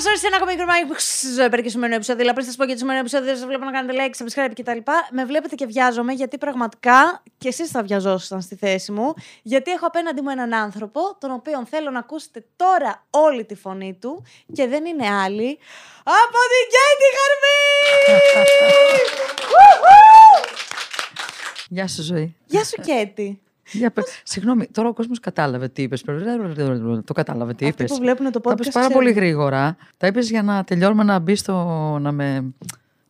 ήρθατε σε ένα ακόμη μικρομάκι που ζωή και σημερινό επεισόδιο. Αλλά πριν σας πω για το σημερινό επεισόδιο, σας βλέπω να κάνετε like, subscribe κτλ. Με βλέπετε και βιάζομαι γιατί πραγματικά και εσείς θα βιαζόσασταν στη θέση μου. Γιατί έχω απέναντι μου έναν άνθρωπο, τον οποίο θέλω να ακούσετε τώρα όλη τη φωνή του και δεν είναι άλλη από την Κέιτι Χαρμή! Γεια σου, ζωή. Γεια σου, Κέτι. Για πες. Συγγνώμη, τώρα ο κόσμος κατάλαβε τι είπες. Το κατάλαβε τι είπες. Αυτοί που βλέπουν το Τα podcast. είπε πάρα ξέρουν. πολύ γρήγορα. Τα είπες για να τελειώνουμε να μπει στο. να με,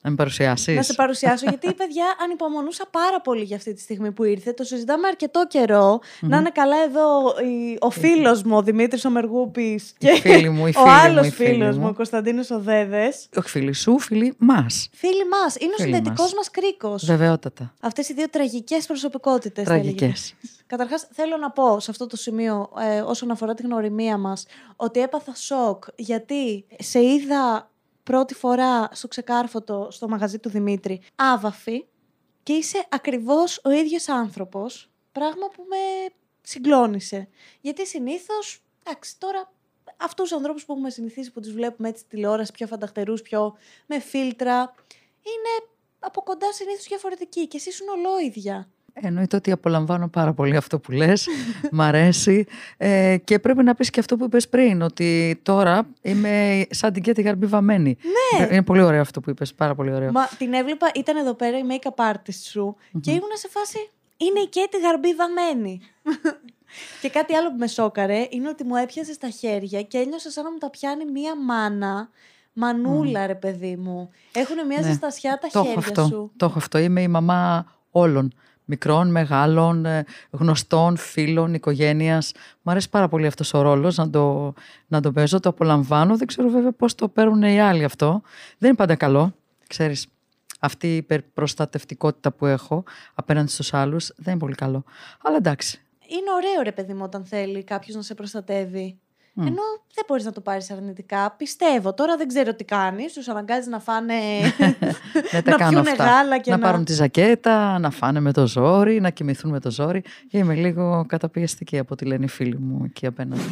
να με παρουσιάσεις. Να σε παρουσιάσω, γιατί παιδιά ανυπομονούσα πάρα πολύ για αυτή τη στιγμή που ήρθε. Το συζητάμε αρκετό καιρό. Να είναι καλά εδώ η- ο φίλος μου, ο Δημήτρης Ομεργούπης. Και φίλη μου, η ο φίλη άλλος μου, η φίλη φίλος μου. μου, ο Κωνσταντίνος Οδέδες. Όχι φίλοι σου, φίλοι μας. Φίλοι μας. Είναι ο Φίλοι συνδετικός μας. μας κρίκος. Βεβαιότατα. Αυτές οι δύο τραγικές προσωπικότητες. Τραγικές. Καταρχάς, θέλω να πω σε αυτό το σημείο, ε, όσον αφορά τη γνωριμία μας, ότι έπαθα σοκ γιατί σε είδα πρώτη φορά στο ξεκάρφωτο στο μαγαζί του Δημήτρη άβαφη και είσαι ακριβώς ο ίδιος άνθρωπος, πράγμα που με συγκλώνησε. Γιατί συνήθως, εντάξει, τώρα αυτούς τους ανθρώπους που έχουμε συνηθίσει που τους βλέπουμε έτσι στη τηλεόραση, πιο φανταχτερούς, πιο με φίλτρα, είναι από κοντά συνήθως διαφορετικοί και εσύ ήσουν ολόιδια. Εννοείται ότι απολαμβάνω πάρα πολύ αυτό που λες, μ' αρέσει ε, και πρέπει να πεις και αυτό που είπες πριν, ότι τώρα είμαι σαν την Κέτη Γαρμπή βαμμένη. Ναι. Είναι πολύ ωραίο αυτό που είπες, πάρα πολύ ωραίο. Μα την έβλεπα, ήταν εδώ πέρα η make-up artist σου και ήμουνα σε φάση. Είναι η Κέτη Γαρμπή βαμμένη. και κάτι άλλο που με σόκαρε είναι ότι μου έπιασε στα χέρια και ένιωσα σαν να μου τα πιάνει μία μάνα. Μανούλα, ρε παιδί μου. Έχουν μία Ναι. ζεστασιά τα το έχω χέρια αυτό, σου. Το έχω αυτό. Είμαι η μαμά όλων. Μικρών, μεγάλων, ε, γνωστών, φίλων, οικογένειας. Μ' αρέσει πάρα πολύ αυτός ο ρόλος να το, να το παίζω, το απολαμβάνω. Δεν ξέρω βέβαια πώς το παίρνουν οι άλλοι αυτό. Δεν είναι πάντα καλό, ξέρεις. Αυτή η υπερπροστατευτικότητα που έχω απέναντι στους άλλους δεν είναι πολύ καλό. Αλλά εντάξει. Είναι ωραίο, ρε παιδί μου, όταν θέλει κάποιος να σε προστατεύει. Ενώ δεν μπορείς να το πάρεις αρνητικά. Πιστεύω. Τώρα δεν ξέρω τι κάνεις. Τους αναγκάζει να φάνε. Δεν τα να κάνω πιούνε αυτά. γάλα και να, να. πάρουν τη ζακέτα, να φάνε με το ζόρι, να κοιμηθούν με το ζόρι. Είμαι λίγο καταπιεστική από ό,τι λένε οι φίλοι μου εκεί απέναντι.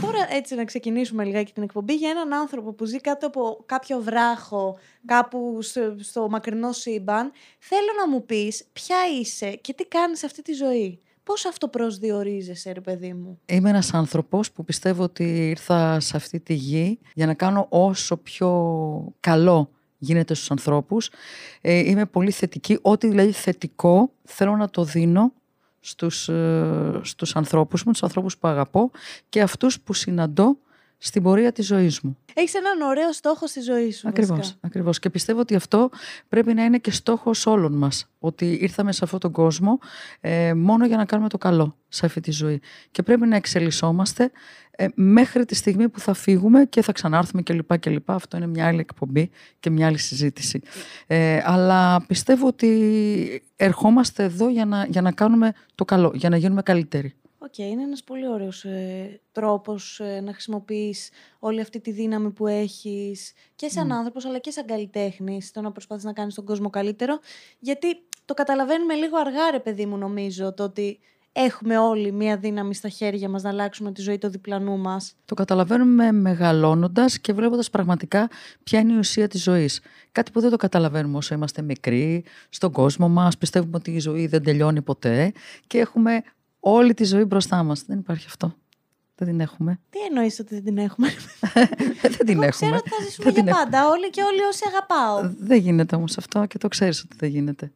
Τώρα έτσι να ξεκινήσουμε λιγάκι την εκπομπή για έναν άνθρωπο που ζει κάτω από κάποιο βράχο, κάπου στο, στο μακρινό σύμπαν. Θέλω να μου πεις ποια είσαι και τι κάνεις αυτή τη ζωή. Πώς αυτό προσδιορίζεσαι, ρε παιδί μου; Είμαι ένας άνθρωπος που πιστεύω ότι ήρθα σε αυτή τη γη για να κάνω όσο πιο καλό γίνεται στους ανθρώπους. Ε, είμαι πολύ θετική. Ό,τι δηλαδή θετικό θέλω να το δίνω στους, ε, στους ανθρώπους μου, τους ανθρώπους που αγαπώ και αυτούς που συναντώ στην πορεία της ζωής μου. Έχεις έναν ωραίο στόχο στη ζωή σου. Ακριβώς, βασικά. ακριβώς. Και πιστεύω ότι αυτό πρέπει να είναι και στόχος όλων μας. Ότι ήρθαμε σε αυτόν τον κόσμο ε, μόνο για να κάνουμε το καλό σε αυτή τη ζωή. Και πρέπει να εξελισσόμαστε ε, μέχρι τη στιγμή που θα φύγουμε και θα ξανάρθουμε κλπ. κλπ. Αυτό είναι μια άλλη εκπομπή και μια άλλη συζήτηση. Ε, αλλά πιστεύω ότι ερχόμαστε εδώ για να, για να κάνουμε το καλό, για να γίνουμε καλύτεροι. Οκ, είναι ένας πολύ ωραίος ε, τρόπος ε, να χρησιμοποιείς όλη αυτή τη δύναμη που έχεις και σαν άνθρωπος αλλά και σαν καλλιτέχνης το να προσπαθείς να κάνεις τον κόσμο καλύτερο γιατί το καταλαβαίνουμε λίγο αργά ρε παιδί μου νομίζω το ότι έχουμε όλοι μία δύναμη στα χέρια μας να αλλάξουμε τη ζωή του διπλανού μας. Το καταλαβαίνουμε μεγαλώνοντας και βλέποντας πραγματικά ποια είναι η ουσία της ζωής. Κάτι που δεν το καταλαβαίνουμε όσο είμαστε μικροί, στον κόσμο μας, πιστεύουμε ότι η ζωή δεν τελειώνει ποτέ και έχουμε όλη τη ζωή μπροστά μας. Δεν υπάρχει αυτό. Δεν την έχουμε. Τι εννοείς ότι δεν την έχουμε; δεν την Εγώ έχουμε. ξέρω ότι θα ζήσουμε Δεν για την έχουμε. πάντα όλοι και όλοι όσοι αγαπάω. Δεν γίνεται όμως αυτό και το ξέρεις ότι δεν γίνεται.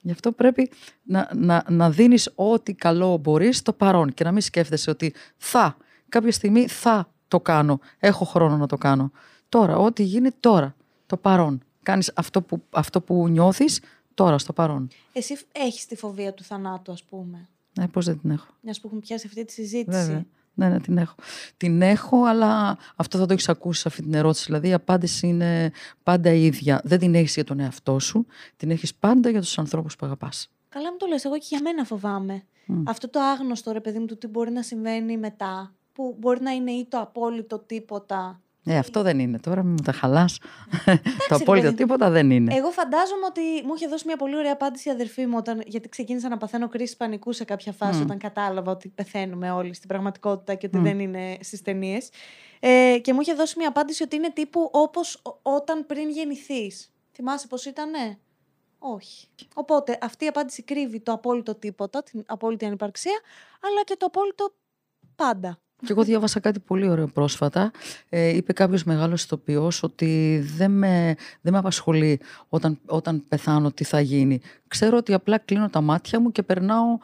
Γι' αυτό πρέπει να, να, να δίνεις ό,τι καλό μπορείς στο παρόν και να μην σκέφτεσαι ότι θα, κάποια στιγμή θα το κάνω, έχω χρόνο να το κάνω. Τώρα, ό,τι γίνει τώρα, το παρόν. Κάνεις αυτό που, αυτό που νιώθεις τώρα, στο παρόν. Εσύ έχεις τη φοβία του θανάτου ας πούμε. Ε, πώς δεν την έχω. Μιας που έχουμε πιάσει αυτή τη συζήτηση. Βέβαια. Ναι, ναι, την έχω. Την έχω, αλλά αυτό θα το έχεις ακούσει σε αυτή την ερώτηση. Δηλαδή, η απάντηση είναι πάντα η ίδια. Δεν την έχεις για τον εαυτό σου, την έχεις πάντα για τους ανθρώπους που αγαπάς. Καλά μου το λες, εγώ και για μένα φοβάμαι. Αυτό το άγνωστο, ρε παιδί μου, του τι μπορεί να συμβαίνει μετά, που μπορεί να είναι ή το απόλυτο τίποτα Ε, αυτό δεν είναι. Τώρα μην μου τα χαλάς. το απόλυτο τίποτα δεν είναι. Εγώ φαντάζομαι ότι μου είχε δώσει μια πολύ ωραία απάντηση η αδερφή μου, όταν, γιατί ξεκίνησα να παθαίνω κρίση πανικού σε κάποια φάση, όταν κατάλαβα ότι πεθαίνουμε όλοι στην πραγματικότητα και ότι δεν είναι στις ταινίες. Ε, και μου είχε δώσει μια απάντηση ότι είναι τύπου όπως όταν πριν γεννηθείς. Θυμάσαι πώς ήτανε; Όχι. Οπότε αυτή η απάντηση κρύβει το απόλυτο τίποτα, την απόλυτη ανυπαρξία, αλλά και το απόλυτο πάντα. Και εγώ διάβασα κάτι πολύ ωραίο πρόσφατα. Ε, είπε κάποιος μεγάλος ηθοποιός ότι δεν με, δεν με απασχολεί όταν, όταν πεθάνω τι θα γίνει. Ξέρω ότι απλά κλείνω τα μάτια μου και περνάω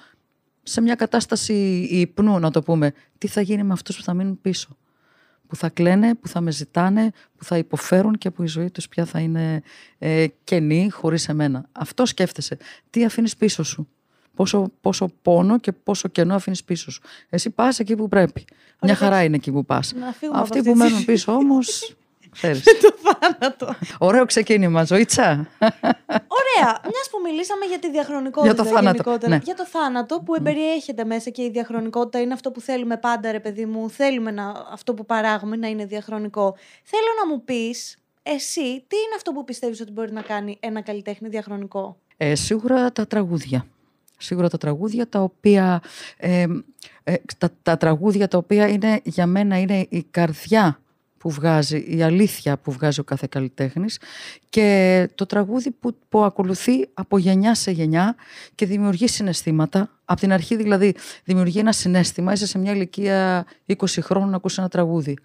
σε μια κατάσταση υπνού, να το πούμε. Τι θα γίνει με αυτούς που θα μείνουν πίσω; Που θα κλαίνε, που θα με ζητάνε, που θα υποφέρουν και που η ζωή τους πια θα είναι ε, κενή χωρίς εμένα. Αυτό σκέφτεσαι. Τι αφήνεις πίσω σου; Πόσο, πόσο πόνο και πόσο κενό αφήνεις πίσω σου. Εσύ πας εκεί που πρέπει. Μια χαρά είναι εκεί που πας. Αυτοί που μένουν πίσω όμως. Ξέρεις. το θάνατο. Ωραίο ξεκίνημα, ζωήτσα. Ωραία. Μιας που μιλήσαμε για τη διαχρονικότητα. Για το θάνατο. Ναι. Για το θάνατο που εμπεριέχεται μέσα και η διαχρονικότητα είναι αυτό που θέλουμε πάντα, ρε παιδί μου. Θέλουμε να, αυτό που παράγουμε να είναι διαχρονικό. Θέλω να μου πεις, εσύ, τι είναι αυτό που πιστεύεις ότι μπορεί να κάνει ένα καλλιτέχνη διαχρονικό; Ε, σίγουρα τα τραγούδια σίγουρα τα τραγούδια τα οποία, ε, ε, τα, τα τραγούδια τα οποία είναι για μένα είναι η καρδιά που βγάζει, η αλήθεια που βγάζει ο κάθε καλλιτέχνης και το τραγούδι που, που ακολουθεί από γενιά σε γενιά και δημιουργεί συναισθήματα. Από την αρχή δηλαδή δημιουργεί ένα συνέστημα, είσαι σε μια ηλικία 20 χρόνων να ακούσει ένα τραγούδι.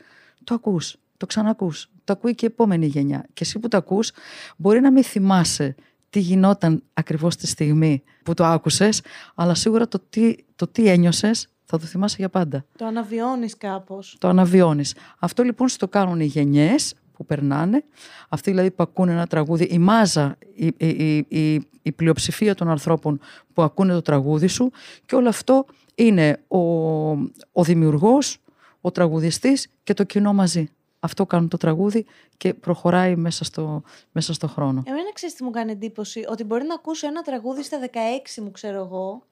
Το ακούς, το ξανακούς, το ακούει και η επόμενη γενιά. Και εσύ που το ακούς μπορεί να μην θυμάσαι τι γινόταν ακριβώς τη στιγμή που το άκουσες, αλλά σίγουρα το τι, το τι ένιωσες θα το θυμάσαι για πάντα. Το αναβιώνεις κάπως. Το αναβιώνεις. Αυτό λοιπόν στο κάνουν οι γενιές που περνάνε, αυτοί δηλαδή που ακούνε ένα τραγούδι, η μάζα, η, η, η, η πλειοψηφία των ανθρώπων που ακούνε το τραγούδι σου και όλο αυτό είναι ο, ο δημιουργός, ο τραγουδιστής και το κοινό μαζί αυτό κάνουν το τραγούδι και προχωράει μέσα στο, μέσα στο χρόνο. Εμένα ξέρεις τι μου κάνει εντύπωση, ότι μπορεί να ακούσω ένα τραγούδι στα 16 μου ξέρω εγώ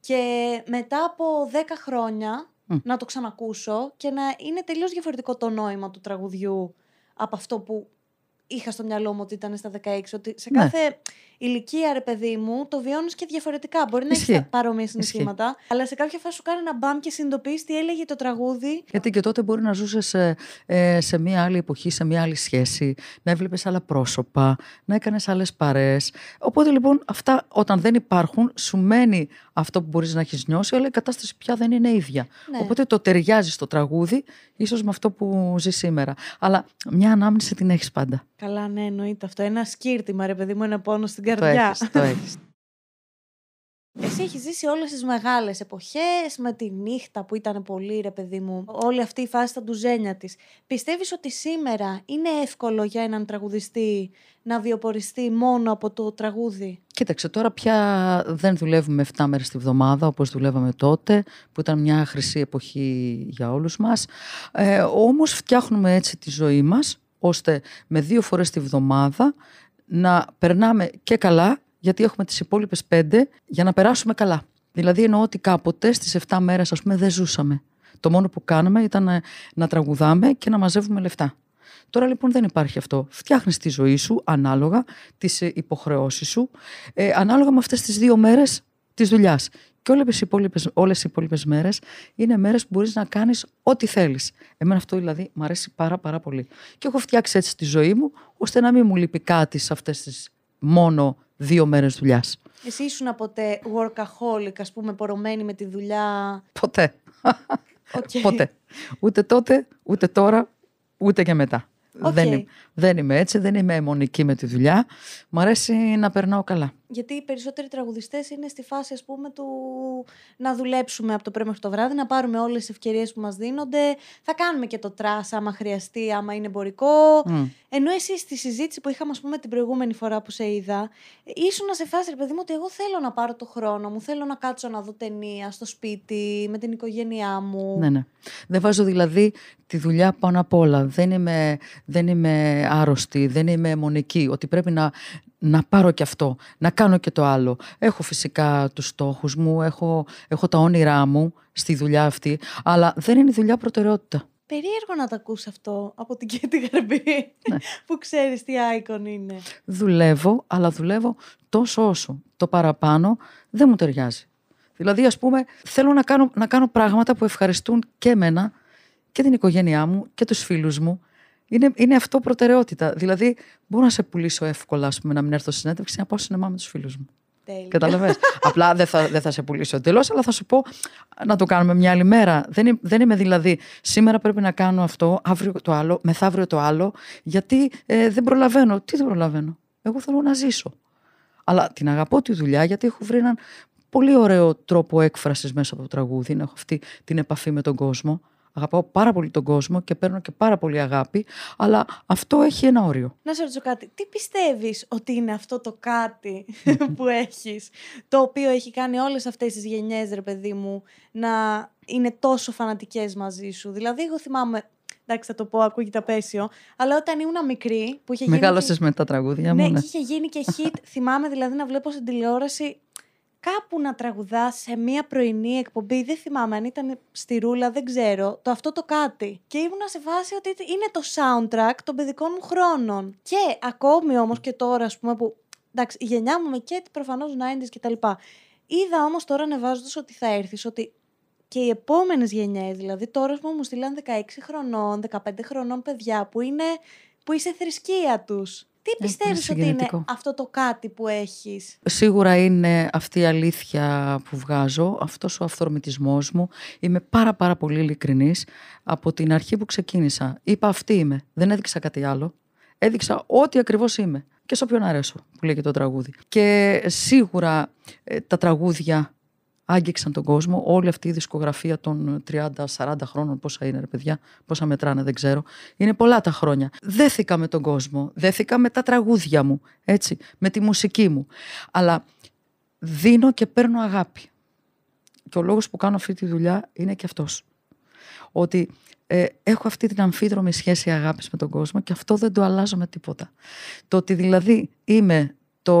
και μετά από 10 χρόνια να το ξανακούσω και να είναι τελείως διαφορετικό το νόημα του τραγουδιού από αυτό που είχα στο μυαλό μου ότι ήταν στα 16. Ότι σε ναι. κάθε ηλικία, ρε παιδί μου, το βιώνεις και διαφορετικά. Μπορεί να έχεις παρόμοια συναισθήματα, αλλά σε κάποια φάση σου κάνει ένα μπαμ και συνειδητοποιείς τι έλεγε το τραγούδι. Γιατί και τότε μπορεί να ζούσες σε, ε, σε μια άλλη εποχή, σε μια άλλη σχέση, να έβλεπες άλλα πρόσωπα, να έκανες άλλες παρέ. Οπότε λοιπόν αυτά όταν δεν υπάρχουν, σου μένει αυτό που μπορείς να έχεις νιώσει, αλλά η κατάσταση πια δεν είναι ίδια. Ναι. Οπότε το ταιριάζει στο τραγούδι, ίσως με αυτό που ζει σήμερα. Αλλά μια ανάμνηση την έχεις πάντα. Καλά, ναι, εννοείται αυτό. Ένα σκύρτημα, ρε παιδί μου, ένα πόνο στην καρδιά. Το έχεις, το έχεις. Εσύ έχεις ζήσει όλες τις μεγάλες εποχές με τη νύχτα που ήταν πολύ ρε παιδί μου, όλη αυτή η φάση στα ντουζένια της. Πιστεύεις ότι σήμερα είναι εύκολο για έναν τραγουδιστή να βιοποριστεί μόνο από το τραγούδι; Κοίταξε, τώρα πια δεν δουλεύουμε 7 μέρες τη βδομάδα όπως δουλεύαμε τότε, που ήταν μια χρυσή εποχή για όλους μας. Ε, όμως φτιάχνουμε έτσι τη ζωή μας, ώστε με δύο φορές τη βδομάδα να περνάμε και καλά, γιατί έχουμε τις υπόλοιπες πέντε, για να περάσουμε καλά. Δηλαδή εννοώ ότι κάποτε στις 7 μέρες ας πούμε δεν ζούσαμε. Το μόνο που κάναμε ήταν να τραγουδάμε και να μαζεύουμε λεφτά. Τώρα λοιπόν δεν υπάρχει αυτό. Φτιάχνεις τη ζωή σου ανάλογα, τις υποχρεώσεις σου, ε, ανάλογα με αυτές τις δύο μέρες της δουλειάς. Και όλες οι υπόλοιπες, όλες οι υπόλοιπες μέρες είναι μέρες που μπορείς να κάνεις ό,τι θέλεις. Εμένα αυτό δηλαδή μου αρέσει πάρα πάρα πολύ. Και έχω φτιάξει έτσι τη ζωή μου, ώστε να μην μου λείπει κάτι σε αυτές τις μόνο δύο μέρες δουλειάς. Εσύ ήσουν ποτέ workaholic, ας πούμε, πορωμένη με τη δουλειά; Ποτέ. Okay. Ποτέ. Ούτε τότε, ούτε τώρα, ούτε και μετά. Okay. Δεν, δεν είμαι έτσι, δεν είμαι εμμονική με τη δουλειά. Μ' αρέσει να περνάω καλά. Γιατί οι περισσότεροι τραγουδιστές είναι στη φάση, ας πούμε, του να δουλέψουμε από το πρωί μέχρι το βράδυ, να πάρουμε όλες τις ευκαιρίες που μας δίνονται. Θα κάνουμε και το trash άμα χρειαστεί, άμα είναι εμπορικό. Mm. Ενώ εσύ στη συζήτηση που είχαμε, ας πούμε, την προηγούμενη φορά που σε είδα, ήσουν σε φάση, ρε παιδί μου, ότι εγώ θέλω να πάρω το χρόνο μου, θέλω να κάτσω να δω ταινία στο σπίτι, με την οικογένειά μου. Ναι, ναι. Δεν βάζω δηλαδή τη δουλειά πάνω απ' όλα. Δεν είμαι, δεν είμαι άρρωστη, δεν είμαι αιμονική. Ότι πρέπει να, να πάρω και αυτό, να κάνω και το άλλο. Έχω φυσικά τους στόχους μου, έχω, έχω τα όνειρά μου στη δουλειά αυτή, αλλά δεν είναι η δουλειά προτεραιότητα. Περίεργο να το ακούς αυτό από την Κέτη Γαρμπή, Ναι. που ξέρεις τι icon είναι. δουλεύω, αλλά δουλεύω τόσο όσο. Το παραπάνω δεν μου ταιριάζει. Δηλαδή, ας πούμε, θέλω να κάνω, να κάνω πράγματα που ευχαριστούν και εμένα και την οικογένειά μου και τους φίλους μου. Είναι, είναι αυτό προτεραιότητα. Δηλαδή, μπορώ να σε πουλήσω εύκολα, ας πούμε, να μην έρθω στη συνέντευξη, να πάω σινεμά με τους φίλους μου. Τέλεια. Καταλαβες; Απλά δεν θα, δεν θα σε πουλήσω εντελώς, αλλά θα σου πω να το κάνουμε μια άλλη μέρα. Δεν, είμαι- δεν είμαι δηλαδή σήμερα πρέπει να κάνω αυτό, αύριο το άλλο, μεθαύριο το άλλο, γιατί ε, δεν προλαβαίνω. Τι δεν προλαβαίνω; Εγώ θέλω να ζήσω. Αλλά την αγαπώ τη δουλειά γιατί έχω βρει έναν πολύ ωραίο τρόπο έκφρασης μέσα από το τραγούδι. Να έχω αυτή την επαφή με τον κόσμο. Αγαπάω πάρα πολύ τον κόσμο και παίρνω και πάρα πολύ αγάπη, αλλά αυτό έχει ένα όριο. Να σε ρωτήσω κάτι. Τι πιστεύεις ότι είναι αυτό το κάτι που έχεις, το οποίο έχει κάνει όλες αυτές τις γενιές, ρε παιδί μου, να είναι τόσο φανατικές μαζί σου; Δηλαδή, εγώ θυμάμαι, εντάξει θα το πω, ακούγεται απέσιο, αλλά όταν ήμουν μικρή, που είχε γίνει... Μεγάλωσες με τα τραγούδια Ναι, μου, ναι. και είχε γίνει και hit. Θυμάμαι δηλαδή να βλέπω στην τηλεόραση κάπου να τραγουδάς σε μία πρωινή εκπομπή. Δεν θυμάμαι αν ήταν στη ρούλα, δεν ξέρω. Το αυτό το κάτι. Και ήμουνα σε φάση ότι είναι το soundtrack των παιδικών μου χρόνων. Και ακόμη όμως και τώρα, ας πούμε, που. Εντάξει, η γενιά μου με και προφανώς 90s κτλ. Είδα όμως τώρα ανεβάζοντας ότι θα έρθεις, ότι και οι επόμενες γενιές, δηλαδή τώρα ας πούμε, μου στείλαν 16 χρονών, 15 χρονών παιδιά που, είναι, που είσαι θρησκεία τους. Τι πολύ πιστεύεις ότι είναι συγκινητικό. αυτό το κάτι που έχεις; Σίγουρα είναι αυτή η αλήθεια που βγάζω, αυτός ο αυθορμητισμός μου. Είμαι πάρα πάρα πολύ ειλικρινής. Από την αρχή που ξεκίνησα είπα αυτή είμαι, δεν έδειξα κάτι άλλο. Έδειξα ό,τι ακριβώς είμαι και σε όποιον αρέσω που λέγεται το τραγούδι. Και σίγουρα ε, τα τραγούδια άγγιξαν τον κόσμο. Όλη αυτή η δισκογραφία των 30-40 χρόνων, πόσα είναι ρε παιδιά, πόσα μετράνε δεν ξέρω. Είναι πολλά τα χρόνια. Δέθηκα με τον κόσμο, δέθηκα με τα τραγούδια μου, έτσι, με τη μουσική μου. Αλλά δίνω και παίρνω αγάπη. Και ο λόγος που κάνω αυτή τη δουλειά είναι και αυτός. Ότι ε, έχω αυτή την αμφίδρομη σχέση αγάπης με τον κόσμο και αυτό δεν το αλλάζω με τίποτα. Το ότι δηλαδή είμαι το,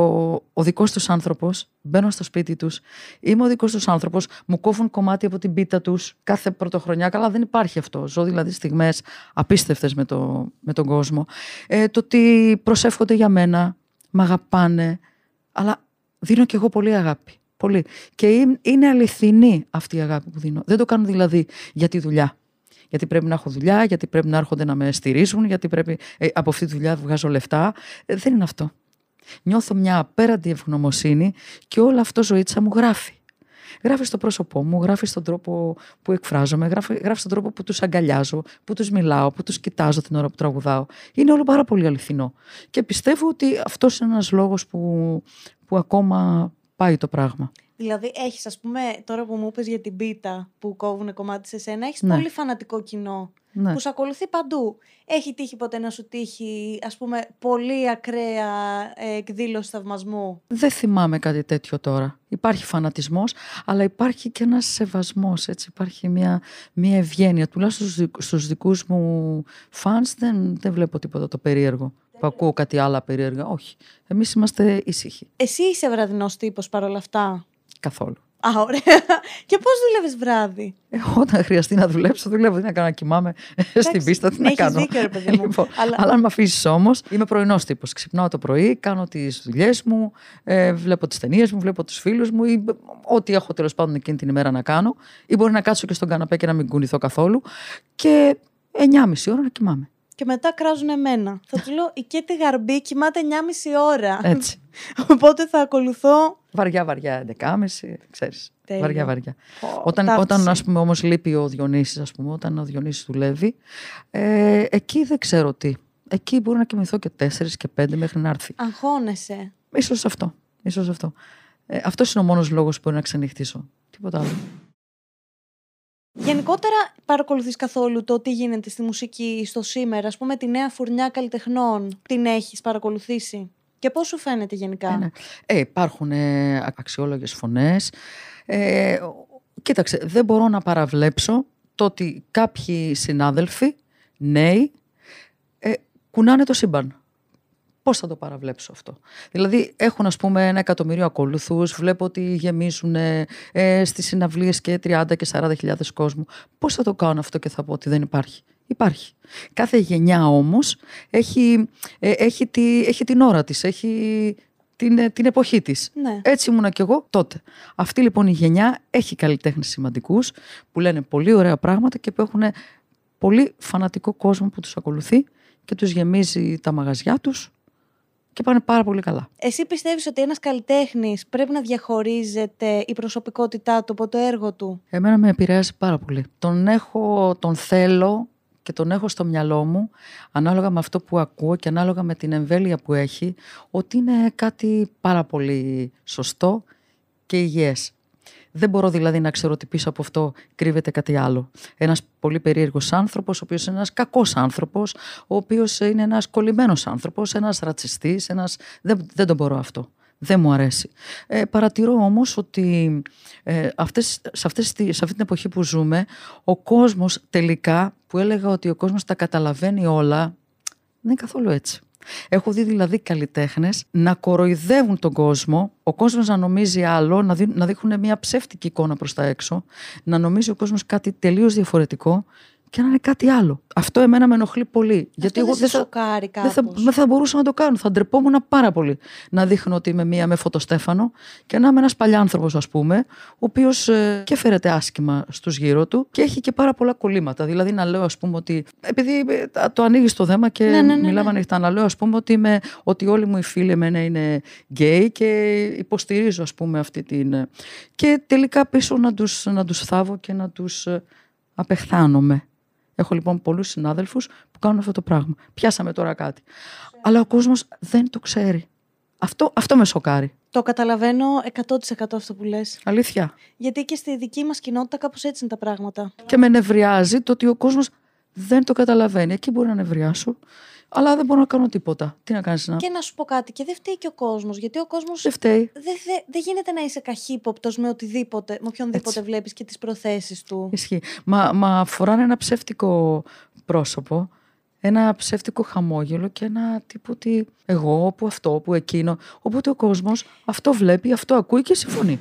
ο δικός τους άνθρωπος, μπαίνω στο σπίτι τους, είμαι ο δικός τους άνθρωπος, μου κόβουν κομμάτι από την πίτα τους κάθε πρωτοχρονιά, καλά δεν υπάρχει αυτό. Ζω δηλαδή στιγμές απίστευτες με, το, με τον κόσμο. Ε, το ότι προσεύχονται για μένα, μ' αγαπάνε, αλλά δίνω κι εγώ πολύ αγάπη. Πολύ. Και είναι- είναι αληθινή αυτή η αγάπη που δίνω. Δεν το κάνω δηλαδή για τη δουλειά. Γιατί πρέπει να έχω δουλειά, γιατί πρέπει να έρχονται να με στηρίζουν, γιατί πρέπει ε, από αυτή τη δουλειά βγάζω λεφτά. Ε, δεν είναι αυτό. Νιώθω μια απέραντη ευγνωμοσύνη και όλο αυτό ζωήτσα μου γράφει. Γράφει στο πρόσωπό μου, γράφει στον τρόπο που εκφράζομαι, γράφει, γράφει στον τρόπο που τους αγκαλιάζω, που τους μιλάω, που τους κοιτάζω την ώρα που τραγουδάω. Είναι όλο πάρα πολύ αληθινό. Και πιστεύω ότι αυτός είναι ένας λόγος που, που ακόμα πάει το πράγμα. Δηλαδή, έχεις ας πούμε, τώρα που μου είπες για την πίτα που κόβουν κομμάτι σε σένα, έχεις Ναι. πολύ φανατικό κοινό Ναι. που σε ακολουθεί παντού. Έχει τύχει ποτέ να σου τύχει, ας πούμε, πολύ ακραία ε, εκδήλωση θαυμασμού; Δεν θυμάμαι κάτι τέτοιο τώρα. Υπάρχει φανατισμός, αλλά υπάρχει και ένας σεβασμός, έτσι. Υπάρχει μια, μια ευγένεια. Τουλάχιστον στους, δικ- στους δικούς μου φανς δεν, δεν βλέπω τίποτα το περίεργο. Που ακούω κάτι άλλα περίεργα. Όχι. Εμείς είμαστε ήσυχοι. Εσύ είσαι βραδινός τύπος παρόλα αυτά; Καθόλου. Α, ωραία. Και πώς δουλεύεις βράδυ; Ε, όταν χρειαστεί να δουλέψω, δουλεύω. Τι να κάνω, να κοιμάμαι στην πίστα, τι να έχεις κάνω. δίκιο, ρε παιδί μου. Λοιπόν, Αλλά- αλλά... αν με αφήσεις όμως, είμαι πρωινός τύπος. Ξυπνάω το πρωί, κάνω τις δουλειές μου, ε, βλέπω τις ταινίες μου, βλέπω τους φίλους μου ή ό,τι έχω τέλος πάντων εκείνη την ημέρα να κάνω. Ή μπορεί να κάτσω και στον καναπέ και να μην κουνηθώ καθόλου. Και 9.30 ώρα να κοιμάμαι. Και μετά κράζουν εμένα. Θα του λέω, η Κέτη Γαρμπή κοιμάται 9,5 ώρα. Έτσι. Οπότε θα ακολουθώ. Βαριά, βαριά, 11.30, ξέρεις. Τέλεια. Βαριά, βαριά. Πω, Όταν, ταύτιση. όταν ας πούμε όμως λείπει ο Διονύσης, ας πούμε, όταν ο Διονύσης δουλεύει, ε, εκεί δεν ξέρω τι. Εκεί μπορώ να κοιμηθώ και 4 και 5 μέχρι να έρθει. Αγχώνεσαι. Ίσως αυτό. Ίσως αυτό. Ε, αυτός είναι ο μόνος λόγος που μπορεί να ξενυχτήσω. Τίποτα άλλο. Γενικότερα, παρακολουθείς καθόλου το τι γίνεται στη μουσική στο σήμερα, ας πούμε, τη νέα φουρνιά καλλιτεχνών. Την έχεις παρακολουθήσει; Και πώς σου φαίνεται γενικά; Ε, ναι. ε, υπάρχουν ε, αξιόλογες φωνές. Ε, κοίταξε, δεν μπορώ να παραβλέψω το ότι κάποιοι συνάδελφοι, νέοι, ε, κουνάνε το σύμπαν. Πώς θα το παραβλέψω αυτό; Δηλαδή έχουν ας πούμε ένα εκατομμύριο ακολουθούς, βλέπω ότι γεμίζουν ε, ε, στις συναυλίες και 30 και 40 χιλιάδες κόσμου. Πώς θα το κάνω αυτό και θα πω ότι δεν υπάρχει; Υπάρχει. Κάθε γενιά όμως έχει, ε, έχει, τη, έχει την ώρα της, έχει την, ε, την εποχή της. Ναι. Έτσι ήμουνα κι εγώ τότε. Αυτή λοιπόν η γενιά έχει καλλιτέχνες σημαντικούς που λένε πολύ ωραία πράγματα και που έχουν πολύ φανατικό κόσμο που τους ακολουθεί και τους γεμίζει τα μαγαζιά τους και πάνε πάρα πολύ καλά. Εσύ πιστεύεις ότι ένας καλλιτέχνης πρέπει να διαχωρίζεται η προσωπικότητά του από το έργο του; Εμένα με επηρεάζει πάρα πολύ. Τον έχω, τον θέλω και τον έχω στο μυαλό μου, ανάλογα με αυτό που ακούω και ανάλογα με την εμβέλεια που έχει, ότι είναι κάτι πάρα πολύ σωστό και υγιές. Δεν μπορώ δηλαδή να ξέρω ότι πίσω από αυτό κρύβεται κάτι άλλο. Ένας πολύ περίεργος άνθρωπος, ο οποίος είναι ένας κακός άνθρωπος, ο οποίος είναι ένας κολλημένος άνθρωπος, ένας ρατσιστής, ένας... Δεν, δεν τον μπορώ αυτό. Δεν μου αρέσει. Ε, παρατηρώ όμως ότι ε, αυτές, σε, αυτές, σε αυτή την εποχή που ζούμε, ο κόσμος τελικά, που έλεγα ότι ο κόσμος τα καταλαβαίνει όλα, δεν είναι καθόλου έτσι. Έχω δει δηλαδή καλλιτέχνες να κοροϊδεύουν τον κόσμο, ο κόσμος να νομίζει άλλο, να, να δείχνουν μια ψεύτικη εικόνα προς τα έξω, να νομίζει ο κόσμος κάτι τελείως διαφορετικό και να είναι κάτι άλλο. Αυτό εμένα με ενοχλεί πολύ. Αυτό γιατί εγώ δεν θα, δεν, θα, δεν θα μπορούσα να το κάνω. Θα ντρεπόμουν πάρα πολύ να δείχνω ότι είμαι μία με φωτοστέφανο και να είμαι ένας παλιάνθρωπος, ας πούμε, ο οποίος ε, και φέρεται άσχημα στους γύρω του και έχει και πάρα πολλά κολλήματα. Δηλαδή να λέω, ας πούμε, ότι. Επειδή ε, το ανοίγεις το θέμα και ναι, ναι, ναι, μιλάμε ανοιχτά, να λέω, ας πούμε, ότι, είμαι, ότι όλοι μου οι φίλοι εμένα είναι γκέι και υποστηρίζω, ας πούμε, αυτή την. Ε, και τελικά πίσω να του να τους θάβω και να τους απεχθάνομαι. Έχω λοιπόν πολλούς συνάδελφους που κάνουν αυτό το πράγμα. Πιάσαμε τώρα κάτι. Αλλά ο κόσμος δεν το ξέρει. Αυτό, αυτό με σοκάρει. Το καταλαβαίνω 100% αυτό που λες. Αλήθεια. Γιατί και στη δική μας κοινότητα κάπως έτσι είναι τα πράγματα. Και με νευριάζει το ότι ο κόσμος δεν το καταλαβαίνει. Εκεί μπορεί να νευριάσω. Αλλά δεν μπορώ να κάνω τίποτα. Τι να κάνεις να. Και να σου πω κάτι, και δεν φταίει και ο κόσμος. Γιατί ο κόσμος. Δεν φταίει. Δεν δε, δε γίνεται να είσαι καχύποπτος με οτιδήποτε, με οποιονδήποτε βλέπεις και τις προθέσεις του. Ισχύει. Μα, μα φοράνε ένα ψεύτικο πρόσωπο, ένα ψεύτικο χαμόγελο και ένα τύπο ότι εγώ, που αυτό, που εκείνο. Οπότε ο κόσμος αυτό βλέπει, αυτό ακούει και συμφωνεί.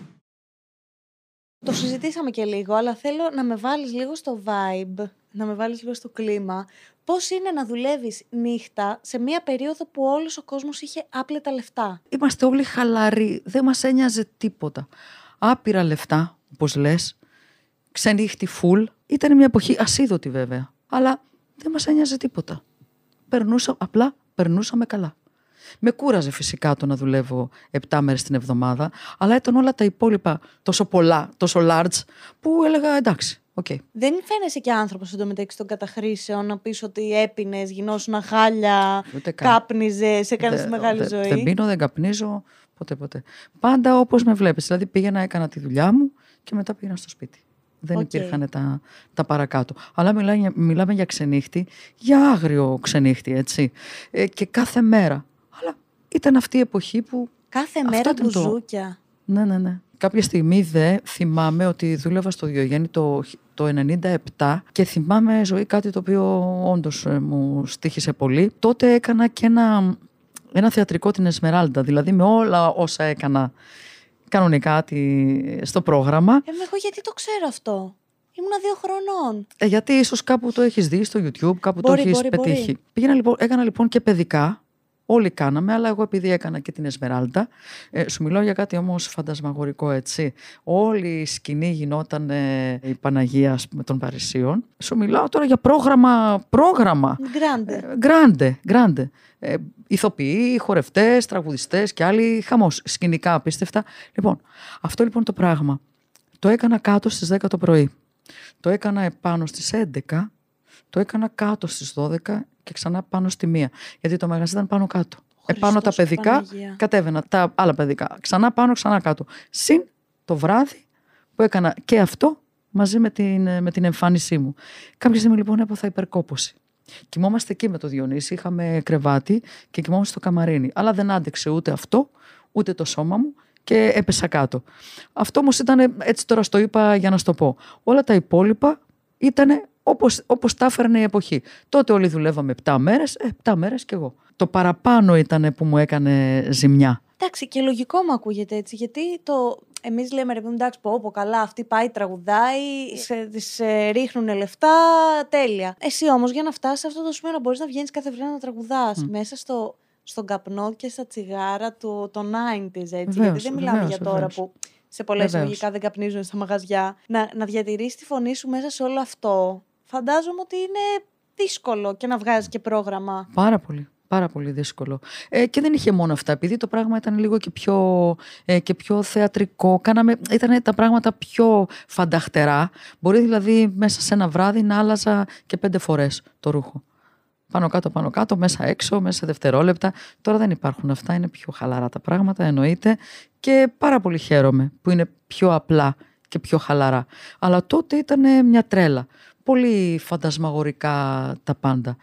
Το συζητήσαμε και λίγο, αλλά θέλω να με βάλεις λίγο στο vibe, να με βάλεις λίγο στο κλίμα. Πώς είναι να δουλεύεις νύχτα σε μια περίοδο που όλος ο κόσμος είχε άπλετα λεφτά; Είμαστε όλοι χαλαροί, δεν μας ένοιαζε τίποτα. Άπειρα λεφτά, όπως λες, ξενύχτη φουλ. Ήταν μια εποχή ασίδωτη βέβαια, αλλά δεν μας ένοιαζε τίποτα. Περνούσα, απλά περνούσαμε καλά. Με κούραζε φυσικά το να δουλεύω 7 μέρες την εβδομάδα, αλλά ήταν όλα τα υπόλοιπα τόσο πολλά, τόσο large, που έλεγα εντάξει. Okay. Δεν φαίνεσαι και άνθρωπος εντωμεταξύ των καταχρήσεων να πεις ότι έπινες, γινόσουν χάλια, κάπνιζες, έκανες τη μεγάλη δε, ζωή. Δεν πίνω, δεν καπνίζω, ποτέ ποτέ. Πάντα όπως με βλέπεις. Δηλαδή πήγαινα, έκανα τη δουλειά μου και μετά πήγαινα στο σπίτι. Δεν okay. υπήρχαν τα, τα παρακάτω. Αλλά μιλάμε, μιλάμε για ξενύχτη, για άγριο ξενύχτη, έτσι. Ε, και κάθε μέρα ήταν αυτή η εποχή που. Κάθε μέρα μπουζούκια. Το... Ναι, ναι, ναι. Κάποια στιγμή δε θυμάμαι ότι δούλευα στο Διογέννη το, το 97 και θυμάμαι ζωή κάτι το οποίο όντως ε, μου στήχησε πολύ. Τότε έκανα και ένα, ένα θεατρικό την Εσμεράλντα, δηλαδή με όλα όσα έκανα κανονικά στο πρόγραμμα. Ε, εγώ γιατί το ξέρω αυτό; Ήμουνα δύο χρονών. Ε, γιατί ίσως κάπου το έχεις δει στο YouTube, κάπου το έχεις πετύχει. Πήγαινα, λοιπόν, έκανα λοιπόν και παιδικά Όλοι κάναμε, αλλά εγώ επειδή έκανα και την Εσμεράλτα, ε, σου μιλάω για κάτι όμως φαντασμαγορικό έτσι. Όλη η σκηνή γινόταν ε, η Παναγία με των Παρισίων. Σου μιλάω τώρα για πρόγραμμα, πρόγραμμα. Γκράντε. Γκράντε, γκράντε. Ε, ηθοποιοί, χορευτές, τραγουδιστές και άλλοι χαμός, σκηνικά απίστευτα. Λοιπόν, αυτό λοιπόν το πράγμα το έκανα κάτω στις 10 το πρωί. Το έκανα επάνω στις 11 το έκανα κάτω στις 12 και ξανά πάνω στη μία. Γιατί το μαγαζί ήταν πάνω κάτω. Επάνω τα παιδικά, Παναγία. κατέβαινα τα άλλα παιδικά. Ξανά πάνω, ξανά κάτω. Συν το βράδυ που έκανα και αυτό μαζί με την, με την εμφάνισή μου. Κάποια στιγμή λοιπόν έπαθα υπερκόπωση. Κοιμόμαστε εκεί με το Διονύση, είχαμε κρεβάτι και κοιμόμαστε στο καμαρίνι. Αλλά δεν άντεξε ούτε αυτό, ούτε το σώμα μου και έπεσα κάτω. Αυτό όμως ήταν, έτσι τώρα στο είπα για να σου το πω. Όλα τα υπόλοιπα ήταν όπως, όπως τα έφερνε η εποχή. Τότε όλοι δουλεύαμε 7 μέρες, ε, 7 μέρες κι εγώ. Το παραπάνω ήταν που μου έκανε ζημιά. Εντάξει, και λογικό μου ακούγεται έτσι, γιατί το, εμείς λέμε ρε παιδί μου, εντάξει, πω, πω, καλά, αυτή πάει, τραγουδάει, σε, της, ε, ρίχνουν λεφτά, τέλεια. Εσύ όμως για να φτάσεις σε αυτό το σημείο να μπορείς να βγαίνεις κάθε βράδυ να τραγουδάς μέσα στο, στον καπνό και στα τσιγάρα του, των 90s, έτσι. Βεβαίως, γιατί δεν μιλάμε βεβαίως, για τώρα βεβαίως. που σε πολλές Βεβαίως. εισαγωγικά δεν καπνίζουν στα μαγαζιά. Να, να διατηρήσεις τη φωνή σου μέσα σε όλο αυτό. Φαντάζομαι ότι είναι δύσκολο και να βγάζει και πρόγραμμα. Πάρα πολύ. Πάρα πολύ δύσκολο. Ε, και δεν είχε μόνο αυτά. Επειδή το πράγμα ήταν λίγο και πιο, ε, και πιο θεατρικό, κάναμε, ήταν τα πράγματα πιο φανταχτερά. Μπορεί δηλαδή μέσα σε ένα βράδυ να άλλαζα και πέντε φορές το ρούχο. Πάνω κάτω, πάνω κάτω, μέσα έξω, μέσα σε δευτερόλεπτα. Τώρα δεν υπάρχουν αυτά, είναι πιο χαλαρά τα πράγματα, εννοείται. Και πάρα πολύ χαίρομαι που είναι πιο απλά και πιο χαλαρά. Αλλά τότε ήταν μια τρέλα. Πολύ φαντασμαγορικά τα πάντα.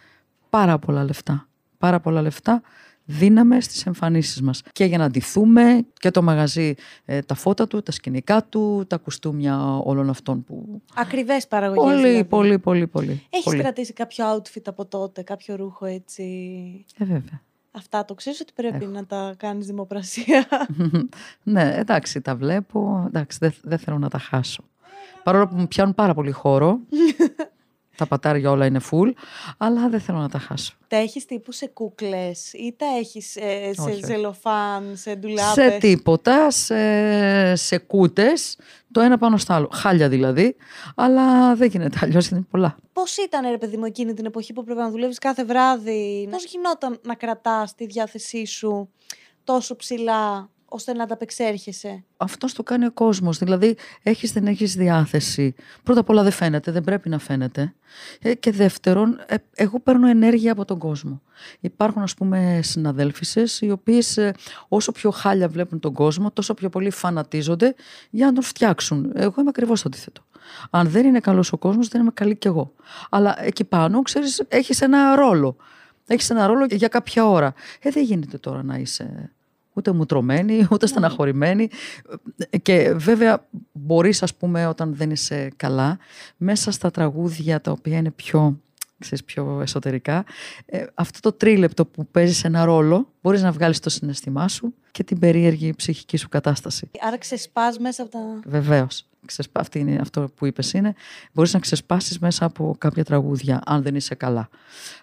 Πάρα πολλά λεφτά. Πάρα πολλά λεφτά δίναμε στις εμφανίσεις μας. Και για να ντυθούμε και το μαγαζί, ε, τα φώτα του, τα σκηνικά του, τα κουστούμια όλων αυτών που... Ακριβές παραγωγές. Πολύ, δηλαδή. πολύ, πολύ, πολύ. Έχεις πολύ. κρατήσει κάποιο outfit από τότε, κάποιο ρούχο έτσι; Ε, βέβαια. Αυτά το ξέρεις ότι πρέπει να τα κάνεις δημοπρασία; ναι, εντάξει, τα βλέπω. Εντάξει, δεν δεν θέλω να τα χάσω. Παρόλο που μου πιάνουν πάρα πολύ χώρο. τα πατάρια όλα είναι full, αλλά δεν θέλω να τα χάσω. τα έχεις τύπου σε κούκλες ή τα έχεις σε Όχι, όχι. ζελοφάν, σε ντουλάπες; Σε τίποτα, σε, σε κούτες, το ένα πάνω στο άλλο. Χάλια δηλαδή, αλλά δεν γίνεται αλλιώς, είναι πολλά. Πώς ήταν, ρε παιδί μου, εκείνη την εποχή που πρέπει να δουλεύεις κάθε βράδυ, Πώς γινόταν να κρατάς τη διάθεσή σου τόσο ψηλά ώστε να ανταπεξέρχεσαι. Αυτό το κάνει ο κόσμος. Δηλαδή, έχεις δεν έχεις διάθεση. Πρώτα απ' όλα δεν φαίνεται, δεν πρέπει να φαίνεται. Ε, και δεύτερον, ε, εγώ παίρνω ενέργεια από τον κόσμο. Υπάρχουν, ας πούμε, συναδέλφισες, οι οποίες ε, όσο πιο χάλια βλέπουν τον κόσμο, τόσο πιο πολύ φανατίζονται για να τον φτιάξουν. Εγώ είμαι ακριβώς το αντίθετο. Αν δεν είναι καλός ο κόσμος, δεν είμαι καλή κι εγώ. Αλλά εκεί πάνω, ξέρεις, έχεις ένα ρόλο. Έχεις ένα ρόλο για κάποια ώρα. Ε, δεν γίνεται τώρα να είσαι ούτε μουτρωμένη, ούτε στεναχωρημένη. Και βέβαια μπορείς, ας πούμε, όταν δεν είσαι καλά, μέσα στα τραγούδια τα οποία είναι πιο, ξέρεις, πιο εσωτερικά, ε, αυτό το τρίλεπτο που παίζεις ένα ρόλο, μπορείς να βγάλεις το συναισθημά σου και την περίεργη ψυχική σου κατάσταση. Άρα ξεσπάς μέσα από τα. Βεβαίως. Ξεσπά, αυτή είναι αυτό που είπες είναι. Μπορείς να ξεσπάσεις μέσα από κάποια τραγούδια, αν δεν είσαι καλά.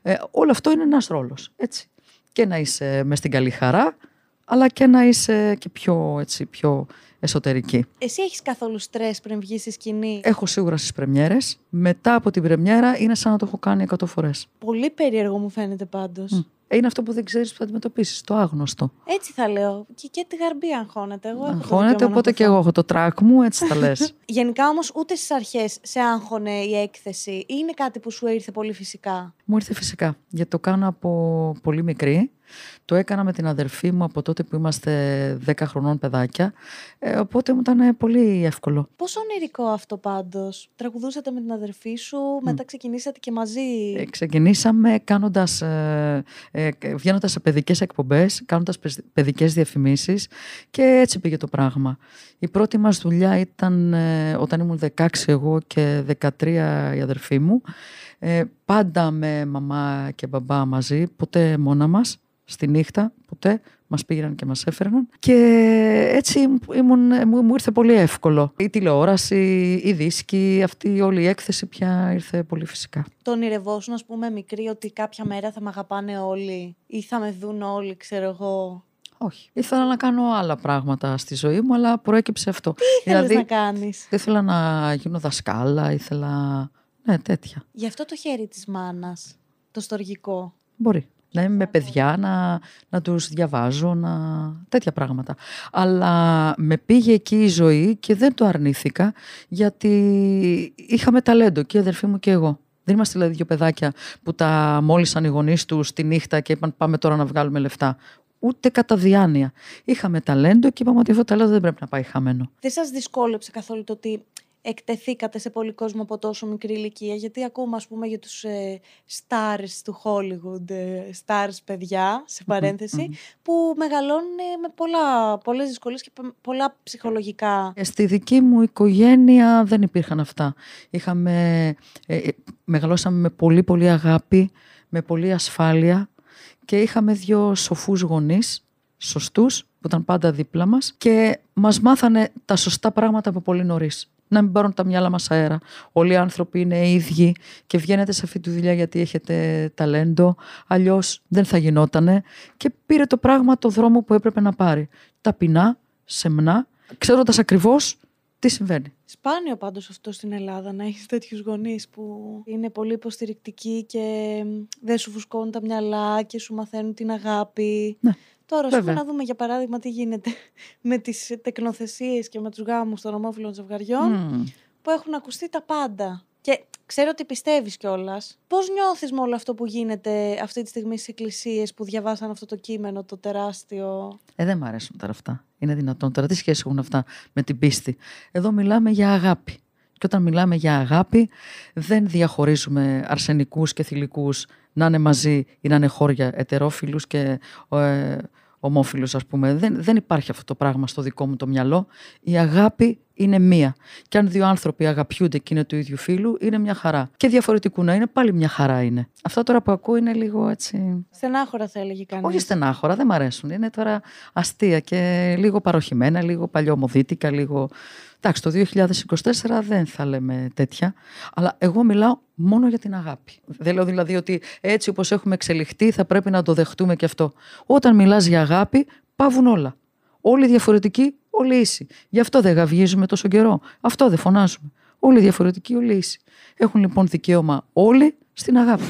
Ε, όλο αυτό είναι ένας ρόλος, έτσι. Και να είσαι μες στην καλή χαρά, αλλά και να είσαι και πιο, έτσι, πιο εσωτερική. Εσύ έχεις καθόλου στρες πριν βγεις στη σκηνή; Έχω σίγουρα στις πρεμιέρες. Μετά από την πρεμιέρα είναι σαν να το έχω κάνει 100 φορές. Πολύ περίεργο μου φαίνεται πάντως. Ε, Είναι αυτό που δεν ξέρεις που θα αντιμετωπίσεις, το άγνωστο. Έτσι θα λέω. Και, και τη γαρμπή αγχώνεται. Εγώ έχω το Αγχώνεται, δικαίωμα να οπότε το και πω. εγώ έχω το τρακ μου, έτσι τα λες. Γενικά όμως ούτε στις αρχές σε άγχωνε η έκθεση ή είναι κάτι που σου ήρθε πολύ φυσικά; Μου ήρθε φυσικά, γιατί το κάνω από πολύ μικρή. Το έκανα με την αδερφή μου από τότε που είμαστε 10 χρονών παιδάκια. Ε, οπότε μου ήταν ε, πολύ εύκολο. Πόσο ονειρικό αυτό πάντως; Τραγουδούσατε με την αδερφή σου, μετά ξεκινήσατε και μαζί; Ε, ξεκινήσαμε κάνοντας, ε, ε, βγαίνοντας σε παιδικές εκπομπές, κάνοντας πες- παιδικές διαφημίσεις και έτσι πήγε το πράγμα. Η πρώτη μας δουλειά ήταν ε, όταν ήμουν 16 εγώ και 13 η αδερφή μου. Ε, πάντα με μαμά και μπαμπά μαζί, ποτέ μόνα μας, στη νύχτα, ποτέ. Μας πήγαιναν και μας έφερναν. Και έτσι ήμουν, μου, μου ήρθε πολύ εύκολο. Η τηλεόραση, η δίσκη, αυτή όλη η έκθεση πια ήρθε πολύ φυσικά. Το ονειρευόσουν, ας πούμε, μικρή, ότι κάποια μέρα θα με αγαπάνε όλοι ή θα με δουν όλοι, ξέρω εγώ. Όχι. Ήθελα να κάνω άλλα πράγματα στη ζωή μου, αλλά προέκυψε αυτό. Τι θέλεις να κάνεις; ήθελα να γίνω δασκάλα, ήθελα. Ναι, τέτοια. Γι' αυτό το χέρι της μάνας, το στοργικό. Μπορεί. Να είμαι με παιδιά, να, να τους διαβάζω, να... τέτοια πράγματα. Αλλά με πήγε εκεί η ζωή και δεν το αρνήθηκα, γιατί είχαμε ταλέντο και η αδερφή μου και εγώ. Δεν είμαστε δηλαδή δύο παιδάκια που τα μόλισαν οι γονείς τους τη νύχτα και είπαν πάμε τώρα να βγάλουμε λεφτά. Ούτε κατά διάνοια. Είχαμε ταλέντο και είπαμε ότι αυτό το ταλέντο δεν πρέπει να πάει χαμένο. Δεν σας δυσκόλεψε καθόλου το ότι εκτεθήκατε σε πολύ κόσμο από τόσο μικρή ηλικία, γιατί ακούμε ας πούμε για τους ε, stars του Hollywood, ε, stars παιδιά, σε παρενθεση που μεγαλώνουν ε, με πολλά, πολλές δυσκολίες και π- πολλά ψυχολογικά. Ε, Στη δική μου οικογένεια δεν υπήρχαν αυτά. Είχαμε, ε, ε, μεγαλώσαμε με πολύ πολύ αγάπη, με πολύ ασφάλεια και είχαμε δύο σοφούς γονείς, σωστούς που ήταν πάντα δίπλα μας και μας μάθανε τα σωστά πράγματα από πολύ νωρίς. Να μην πάρουν τα μυαλά μας αέρα. Όλοι οι άνθρωποι είναι ίδιοι και βγαίνετε σε αυτή τη δουλειά γιατί έχετε ταλέντο. Αλλιώς δεν θα γινότανε. Και πήρε το πράγμα το δρόμο που έπρεπε να πάρει. Ταπεινά, σεμνά, ξέροντας ακριβώς τι συμβαίνει. Σπάνιο πάντως αυτό στην Ελλάδα να έχεις τέτοιους γονείς που είναι πολύ υποστηρικτικοί και δεν σου φουσκώνουν τα μυαλά και σου μαθαίνουν την αγάπη. Ναι. Τώρα, ας να δούμε για παράδειγμα τι γίνεται με τις τεκνοθεσίες και με τους γάμους των ομόφυλων ζευγαριών που έχουν ακουστεί τα πάντα. Και ξέρω ότι πιστεύεις κιόλας. Πώς νιώθεις με όλο αυτό που γίνεται αυτή τη στιγμή στις εκκλησίες που διαβάσαν αυτό το κείμενο, το τεράστιο; Ε, δεν μου αρέσουν τώρα αυτά. Είναι δυνατόν. Τώρα τι σχέση έχουν αυτά με την πίστη; Εδώ μιλάμε για αγάπη. Και όταν μιλάμε για αγάπη, δεν διαχωρίζουμε αρσενικούς και θηλυκούς να είναι μαζί ή να είναι χώρια ετερόφιλους και ε, ομόφυλους ας πούμε. Δεν, δεν υπάρχει αυτό το πράγμα στο δικό μου το μυαλό. Η αγάπη είναι μία. Και αν δύο άνθρωποι αγαπιούνται και είναι του ίδιου φίλου, είναι μια χαρά. Και διαφορετικού να είναι, πάλι μια χαρά είναι. Αυτά τώρα που ακούω είναι λίγο έτσι. Στενάχωρα θα έλεγε κανείς. Όχι στενάχωρα, δεν μ' αρέσουν. Είναι τώρα αστεία και λίγο παροχημένα, λίγο παλιωμοδίτικα, λίγο. Εντάξει, το 2024 δεν θα λέμε τέτοια. Αλλά εγώ μιλάω μόνο για την αγάπη. Δεν λέω δηλαδή ότι έτσι όπως έχουμε εξελιχθεί θα πρέπει να το δεχτούμε και αυτό. Όταν μιλάς για αγάπη, πάβουν όλα. Όλοι διαφορετικοί, όλοι ίσοι. Γι' αυτό δεν γαυγίζουμε τόσο καιρό. Αυτό δεν φωνάζουμε. Όλοι διαφορετικοί, όλοι ίσοι. Έχουν λοιπόν δικαίωμα όλοι στην αγάπη.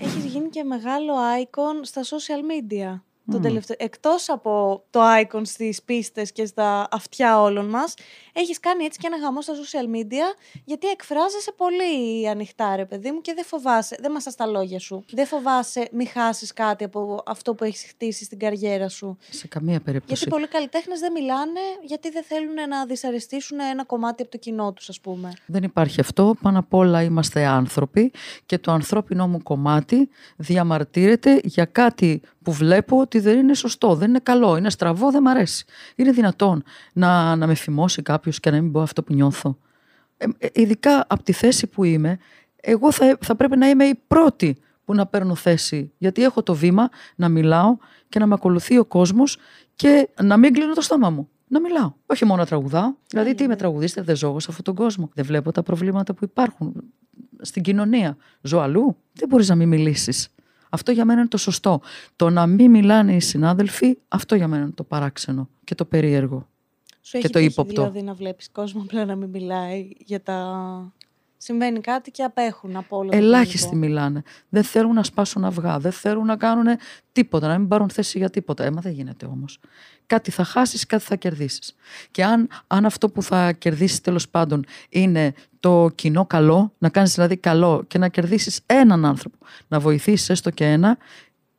Έχεις γίνει και μεγάλο icon στα social media. Το τελευταίο, εκτός από το icon στις πίστες και στα αυτιά όλων μας, έχεις κάνει έτσι και ένα γαμό στα social media, γιατί εκφράζεσαι πολύ ανοιχτά ρε παιδί μου και δεν φοβάσαι, δεν μας τα λόγια σου. Δεν φοβάσαι μη χάσεις κάτι από αυτό που έχεις χτίσει στην καριέρα σου. Σε καμία περίπτωση. Γιατί πολλοί καλλιτέχνες δεν μιλάνε, γιατί δεν θέλουν να δυσαρεστήσουν ένα κομμάτι από το κοινό τους ας πούμε. Δεν υπάρχει αυτό. Πάνω απ' όλα είμαστε άνθρωποι και το ανθρώπινο μου κομμάτι διαμαρτύρεται για κάτι που βλέπω ότι δεν είναι σωστό, δεν είναι καλό, είναι στραβό, δεν μ' αρέσει. Είναι δυνατόν να, να με φημώσει κάποιος και να μην πω αυτό που νιώθω. Ε, ε, ειδικά από τη θέση που είμαι, εγώ θα, θα πρέπει να είμαι η πρώτη που να παίρνω θέση. Γιατί έχω το βήμα να μιλάω και να με ακολουθεί ο κόσμος και να μην κλείνω το στόμα μου. Να μιλάω. Όχι μόνο να τραγουδάω. Δηλαδή, τι είμαι τραγουδίστρια, δεν ζω σε αυτόν τον κόσμο. Δεν βλέπω τα προβλήματα που υπάρχουν στην κοινωνία. Ζω αλλού. Δεν μπορείς να μην μιλήσεις. Αυτό για μένα είναι το σωστό. Το να μην μιλάνε οι συνάδελφοι, αυτό για μένα είναι το παράξενο και το περίεργο. Σου έχει και το ύποπτο. δηλαδή να βλέπεις κόσμο απλά να μην μιλάει για τα... Συμβαίνει κάτι και απέχουν από όλο Ελάχιστοι μιλάνε. Δεν θέλουν να σπάσουν αυγά. Δεν θέλουν να κάνουν τίποτα, να μην πάρουν θέση για τίποτα. Έμα δεν γίνεται όμως. Κάτι θα χάσεις, κάτι θα κερδίσεις. Και αν, αν αυτό που θα κερδίσεις τέλος πάντων είναι το κοινό καλό, να κάνεις δηλαδή καλό και να κερδίσεις έναν άνθρωπο, να βοηθήσεις έστω και ένα,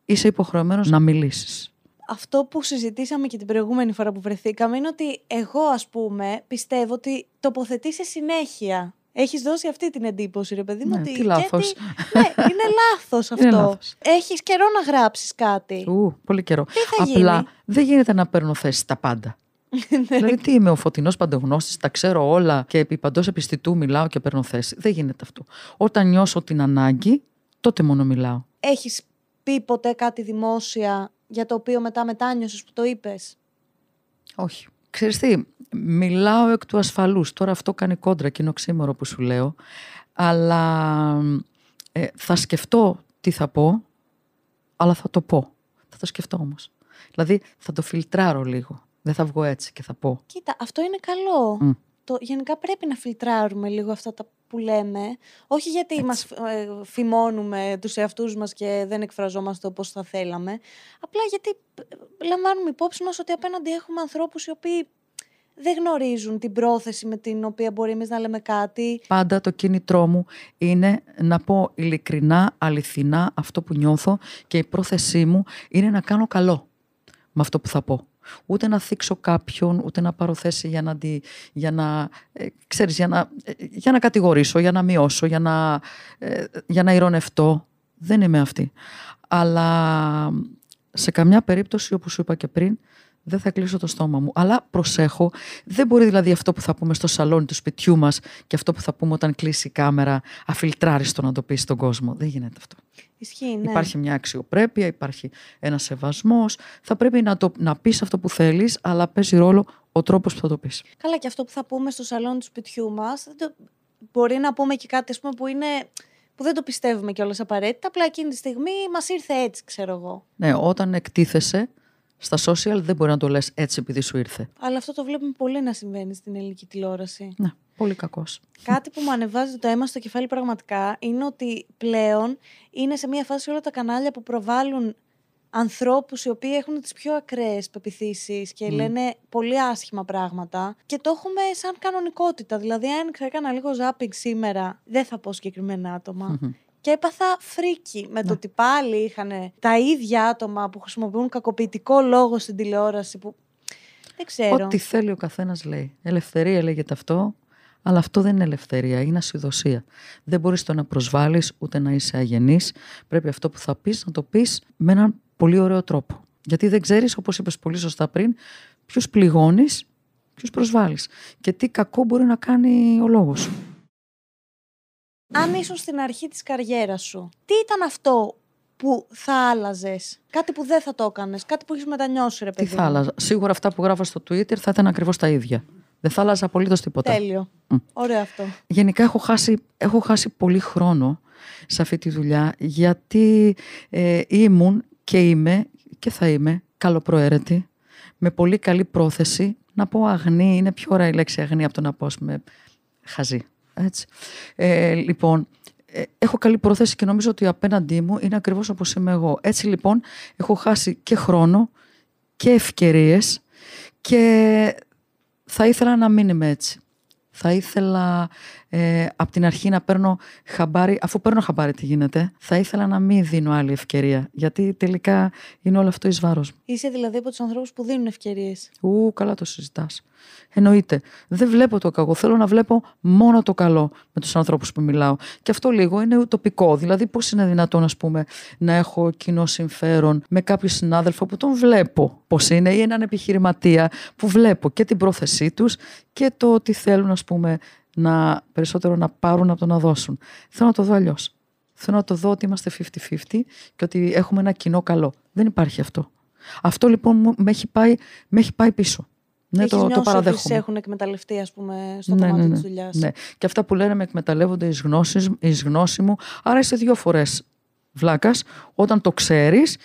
είσαι υποχρεωμένος να μιλήσεις αυτό που συζητήσαμε και την προηγούμενη φορά που βρεθήκαμε είναι ότι εγώ ας πούμε πιστεύω ότι τοποθετήσει συνέχεια. Έχεις δώσει αυτή την εντύπωση, ρε παιδί μου. Ναι, ότι τι λάθος. ναι, είναι λάθος αυτό. Έχεις καιρό να γράψεις κάτι. Ου, πολύ καιρό. Απλά δεν γίνεται να παίρνω θέση τα πάντα. Ναι. δηλαδή, τι είμαι ο φωτεινός παντογνώστης, τα ξέρω όλα και επί παντός επιστητού μιλάω και παίρνω θέση. Δεν γίνεται αυτό. Όταν νιώσω την ανάγκη, τότε μόνο μιλάω. Έχεις πει ποτέ κάτι δημόσια για το οποίο μετά μετάνιωσες που το είπες; Όχι. Ξέρεις τι, μιλάω εκ του ασφαλούς. Τώρα αυτό κάνει κόντρα και είναι οξύμορο που σου λέω. Αλλά ε, θα σκεφτώ τι θα πω, αλλά θα το πω. Θα το σκεφτώ όμως. Δηλαδή θα το φιλτράρω λίγο. Δεν θα βγω έτσι και θα πω. Κοίτα, αυτό είναι καλό. Το, γενικά πρέπει να φιλτράρουμε λίγο αυτά τα που λέμε, όχι γιατί Έτσι. μας ε, φημώνουμε τους εαυτούς μας και δεν εκφραζόμαστε όπως θα θέλαμε, απλά γιατί ε, λαμβάνουμε υπόψη μας ότι απέναντι έχουμε ανθρώπους οι οποίοι δεν γνωρίζουν την πρόθεση με την οποία μπορεί εμείς να λέμε κάτι. Πάντα το κίνητρό μου είναι να πω ειλικρινά, αληθινά αυτό που νιώθω και η πρόθεσή μου είναι να κάνω καλό με αυτό που θα πω ούτε να θίξω κάποιον, ούτε να πάρω θέση για να, για να, ε, ξέρεις, για να, ε, για να κατηγορήσω, για να μειώσω, για να, ε, για να ηρωνευτώ. Δεν είμαι αυτή. Αλλά σε καμιά περίπτωση, όπως σου είπα και πριν, δεν θα κλείσω το στόμα μου. Αλλά προσέχω, δεν μπορεί δηλαδή αυτό που θα πούμε στο σαλόνι του σπιτιού μας και αυτό που θα πούμε όταν κλείσει η κάμερα αφιλτράριστο να το πει στον κόσμο. Δεν γίνεται αυτό. Ισχύει, ναι. Υπάρχει μια αξιοπρέπεια, υπάρχει ένα σεβασμός. Θα πρέπει να, το, να πεις αυτό που θέλεις, αλλά παίζει ρόλο ο τρόπος που θα το πεις. Καλά, και αυτό που θα πούμε στο σαλόνι του σπιτιού μας, μπορεί να πούμε και κάτι ας πούμε, που είναι που δεν το πιστεύουμε κιόλας απαραίτητα. Απλά εκείνη τη στιγμή μας ήρθε έτσι, ξέρω εγώ. Ναι, όταν εκτίθεσαι στα social δεν μπορεί να το λες έτσι επειδή σου ήρθε. Αλλά αυτό το βλέπουμε πολύ να συμβαίνει στην ελληνική τηλεόραση. Ναι, πολύ κακός. Κάτι που μου ανεβάζει το αίμα στο κεφάλι πραγματικά είναι ότι πλέον είναι σε μια φάση όλα τα κανάλια που προβάλλουν ανθρώπους οι οποίοι έχουν τις πιο ακραίες πεπιθήσεις και λένε πολύ άσχημα πράγματα και το έχουμε σαν κανονικότητα. Δηλαδή, αν θα έκανα λίγο ζάπινγκ σήμερα, δεν θα πω συγκεκριμένα Και έπαθα φρίκι με το Ναι. ότι πάλι είχαν τα ίδια άτομα που χρησιμοποιούν κακοποιητικό λόγο στην τηλεόραση. Που... Δεν ξέρω. Ό,τι θέλει ο καθένας λέει. Ελευθερία λέγεται αυτό, αλλά αυτό δεν είναι ελευθερία, είναι ασυδοσία. Δεν μπορείς το να προσβάλλεις ούτε να είσαι αγενής. Πρέπει αυτό που θα πεις να το πεις με έναν πολύ ωραίο τρόπο. Γιατί δεν ξέρεις, όπως είπες πολύ σωστά πριν, ποιους πληγώνεις, ποιους προσβάλλεις. Και τι κακό μπορεί να κάνει ο λόγος σου. Αν ήσουν στην αρχή της καριέρας σου, τι ήταν αυτό που θα άλλαζες, κάτι που δεν θα το έκανες, κάτι που έχεις μετανιώσει, ρε Τι παιδί. θα μου. άλλαζα; Σίγουρα αυτά που γράφω στο Twitter θα ήταν ακριβώς τα ίδια. Δεν θα άλλαζα απολύτως τίποτα. Τέλειο. Ωραίο αυτό. Γενικά έχω χάσει, έχω χάσει πολύ χρόνο σε αυτή τη δουλειά γιατί ε, ήμουν και είμαι και θα είμαι καλοπροαίρετη με πολύ καλή πρόθεση να πω αγνή, είναι πιο ωραία η λέξη αγνή από το να πω ας πούμε χαζή. Έτσι. Ε, λοιπόν, ε, έχω καλή πρόθεση και νομίζω ότι απέναντί μου είναι ακριβώς όπως είμαι εγώ. Έτσι λοιπόν έχω χάσει και χρόνο και ευκαιρίες και θα ήθελα να μην είμαι έτσι. Θα ήθελα ε, από την αρχή να παίρνω χαμπάρι, αφού παίρνω χαμπάρι τι γίνεται, θα ήθελα να μην δίνω άλλη ευκαιρία. Γιατί τελικά είναι όλο αυτό εις βάρος μου. Είσαι δηλαδή από τους ανθρώπους που δίνουν ευκαιρίες. Ου, καλά το συζητάς. Εννοείται. Δεν βλέπω το κακό. Θέλω να βλέπω μόνο το καλό με τους ανθρώπους που μιλάω. Και αυτό λίγο είναι ουτοπικό. Δηλαδή, πώς είναι δυνατόν, ας πούμε, να έχω κοινό συμφέρον με κάποιο συνάδελφο που τον βλέπω πώς είναι ή έναν επιχειρηματία που βλέπω και την πρόθεσή τους και το ότι θέλουν, ας πούμε, να, περισσότερο να πάρουν από το να δώσουν. Θέλω να το δω αλλιώς. Θέλω να το δω ότι είμαστε 50-50 και ότι έχουμε ένα κοινό καλό. Δεν υπάρχει αυτό. Αυτό λοιπόν μου- με έχει πάει, με έχει πάει πίσω. Ναι, Έχεις το, το νιώσει ότι σε παραδέχομαι. έχουν εκμεταλλευτεί, ας πούμε, στο Ναι, κομμάτι ναι, της ναι, δουλειάς. ναι. Και αυτά που λένε με εκμεταλλεύονται εις, γνώσεις, εις γνώση μου. Άρα είσαι δύο φορές βλάκας όταν το ξέρεις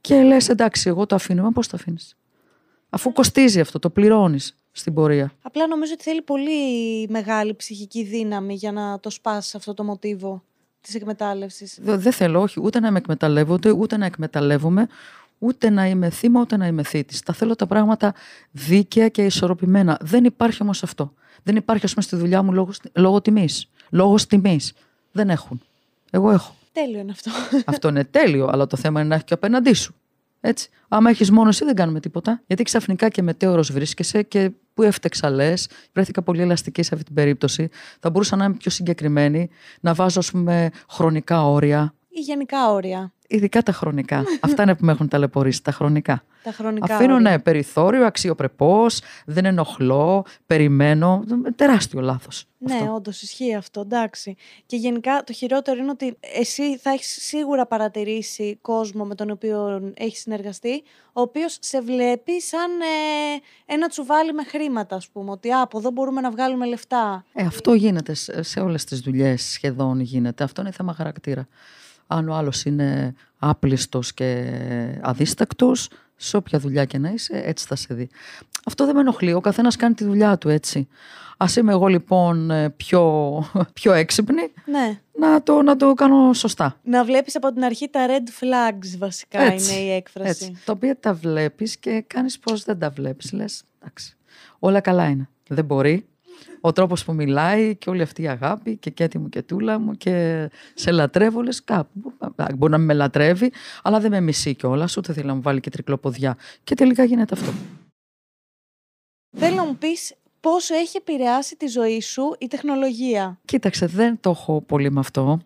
και λες εντάξει εγώ το αφήνω. Μα πώς το αφήνεις; Αφού κοστίζει αυτό, το πληρώνεις στην πορεία. Απλά νομίζω ότι θέλει πολύ μεγάλη ψυχική δύναμη για να το σπάσει αυτό το μοτίβο της εκμετάλλευσης. Δε- Δεν θέλω όχι ούτε να με εκμεταλλεύονται, ούτε να εκμεταλλεύομαι, ούτε να είμαι θύμα, ούτε να είμαι θήτης. Τα θέλω τα πράγματα δίκαια και ισορροπημένα. Δεν υπάρχει όμως αυτό. Δεν υπάρχει, ας πούμε, στη δουλειά μου λόγω, λόγω τιμής. Λόγος τιμής. Δεν έχουν. Εγώ έχω. Τέλειο είναι αυτό. Αυτό είναι τέλειο, αλλά το θέμα είναι να έχει και απέναντί σου. Έτσι. Άμα έχεις μόνο εσύ, δεν κάνουμε τίποτα. Γιατί ξαφνικά και μετέωρος βρίσκεσαι και που έφτεξα λες. Βρέθηκα πολύ ελαστική σε αυτή την περίπτωση. Θα μπορούσα να είμαι πιο συγκεκριμένη, να βάζω ας πούμε, χρονικά όρια. Ή γενικά όρια. Ειδικά τα χρονικά. Αυτά είναι που με έχουν ταλαιπωρήσει, τα χρονικά. Τα χρονικά Αφήνω όρια. ναι, περιθώριο, αξιοπρεπώς, δεν ενοχλώ, περιμένω. Τεράστιο λάθος. Ναι, όντως ισχύει αυτό, εντάξει. Και γενικά το χειρότερο είναι ότι εσύ θα έχεις σίγουρα παρατηρήσει κόσμο με τον οποίο έχεις συνεργαστεί, ο οποίος σε βλέπει σαν ε, ένα τσουβάλι με χρήματα, ας πούμε. Ότι «Α, από εδώ μπορούμε να βγάλουμε λεφτά. Ε, αυτό γίνεται σε, σε όλες τις δουλειές σχεδόν γίνεται. Αυτό είναι θέμα χαρακτήρα. Αν ο άλλος είναι άπλιστος και αδίστακτος, σε όποια δουλειά και να είσαι, έτσι θα σε δει. Αυτό δεν με ενοχλεί. Ο καθένας κάνει τη δουλειά του έτσι. Ας είμαι εγώ λοιπόν ε, πιο, πιο έξυπνη, Ναι. να το, να το κάνω σωστά. Να βλέπεις από την αρχή τα red flags, βασικά Έτσι, είναι η έκφραση. Έτσι. Τα οποία τα βλέπεις και κάνεις πως δεν τα βλέπεις. Λες, εντάξει, όλα καλά είναι. Δεν μπορεί. Ο τρόπος που μιλάει και όλη αυτή η αγάπη και κέτη μου και τούλα μου και σε λατρεύω, λες κάπου. Μπορεί να με λατρεύει, αλλά δεν με μισεί κιόλας, ούτε θέλει να μου βάλει και τρικλοποδιά. Και τελικά γίνεται αυτό. Θέλω να μου πεις πόσο έχει επηρεάσει τη ζωή σου η τεχνολογία. Κοίταξε, δεν το έχω πολύ με αυτό.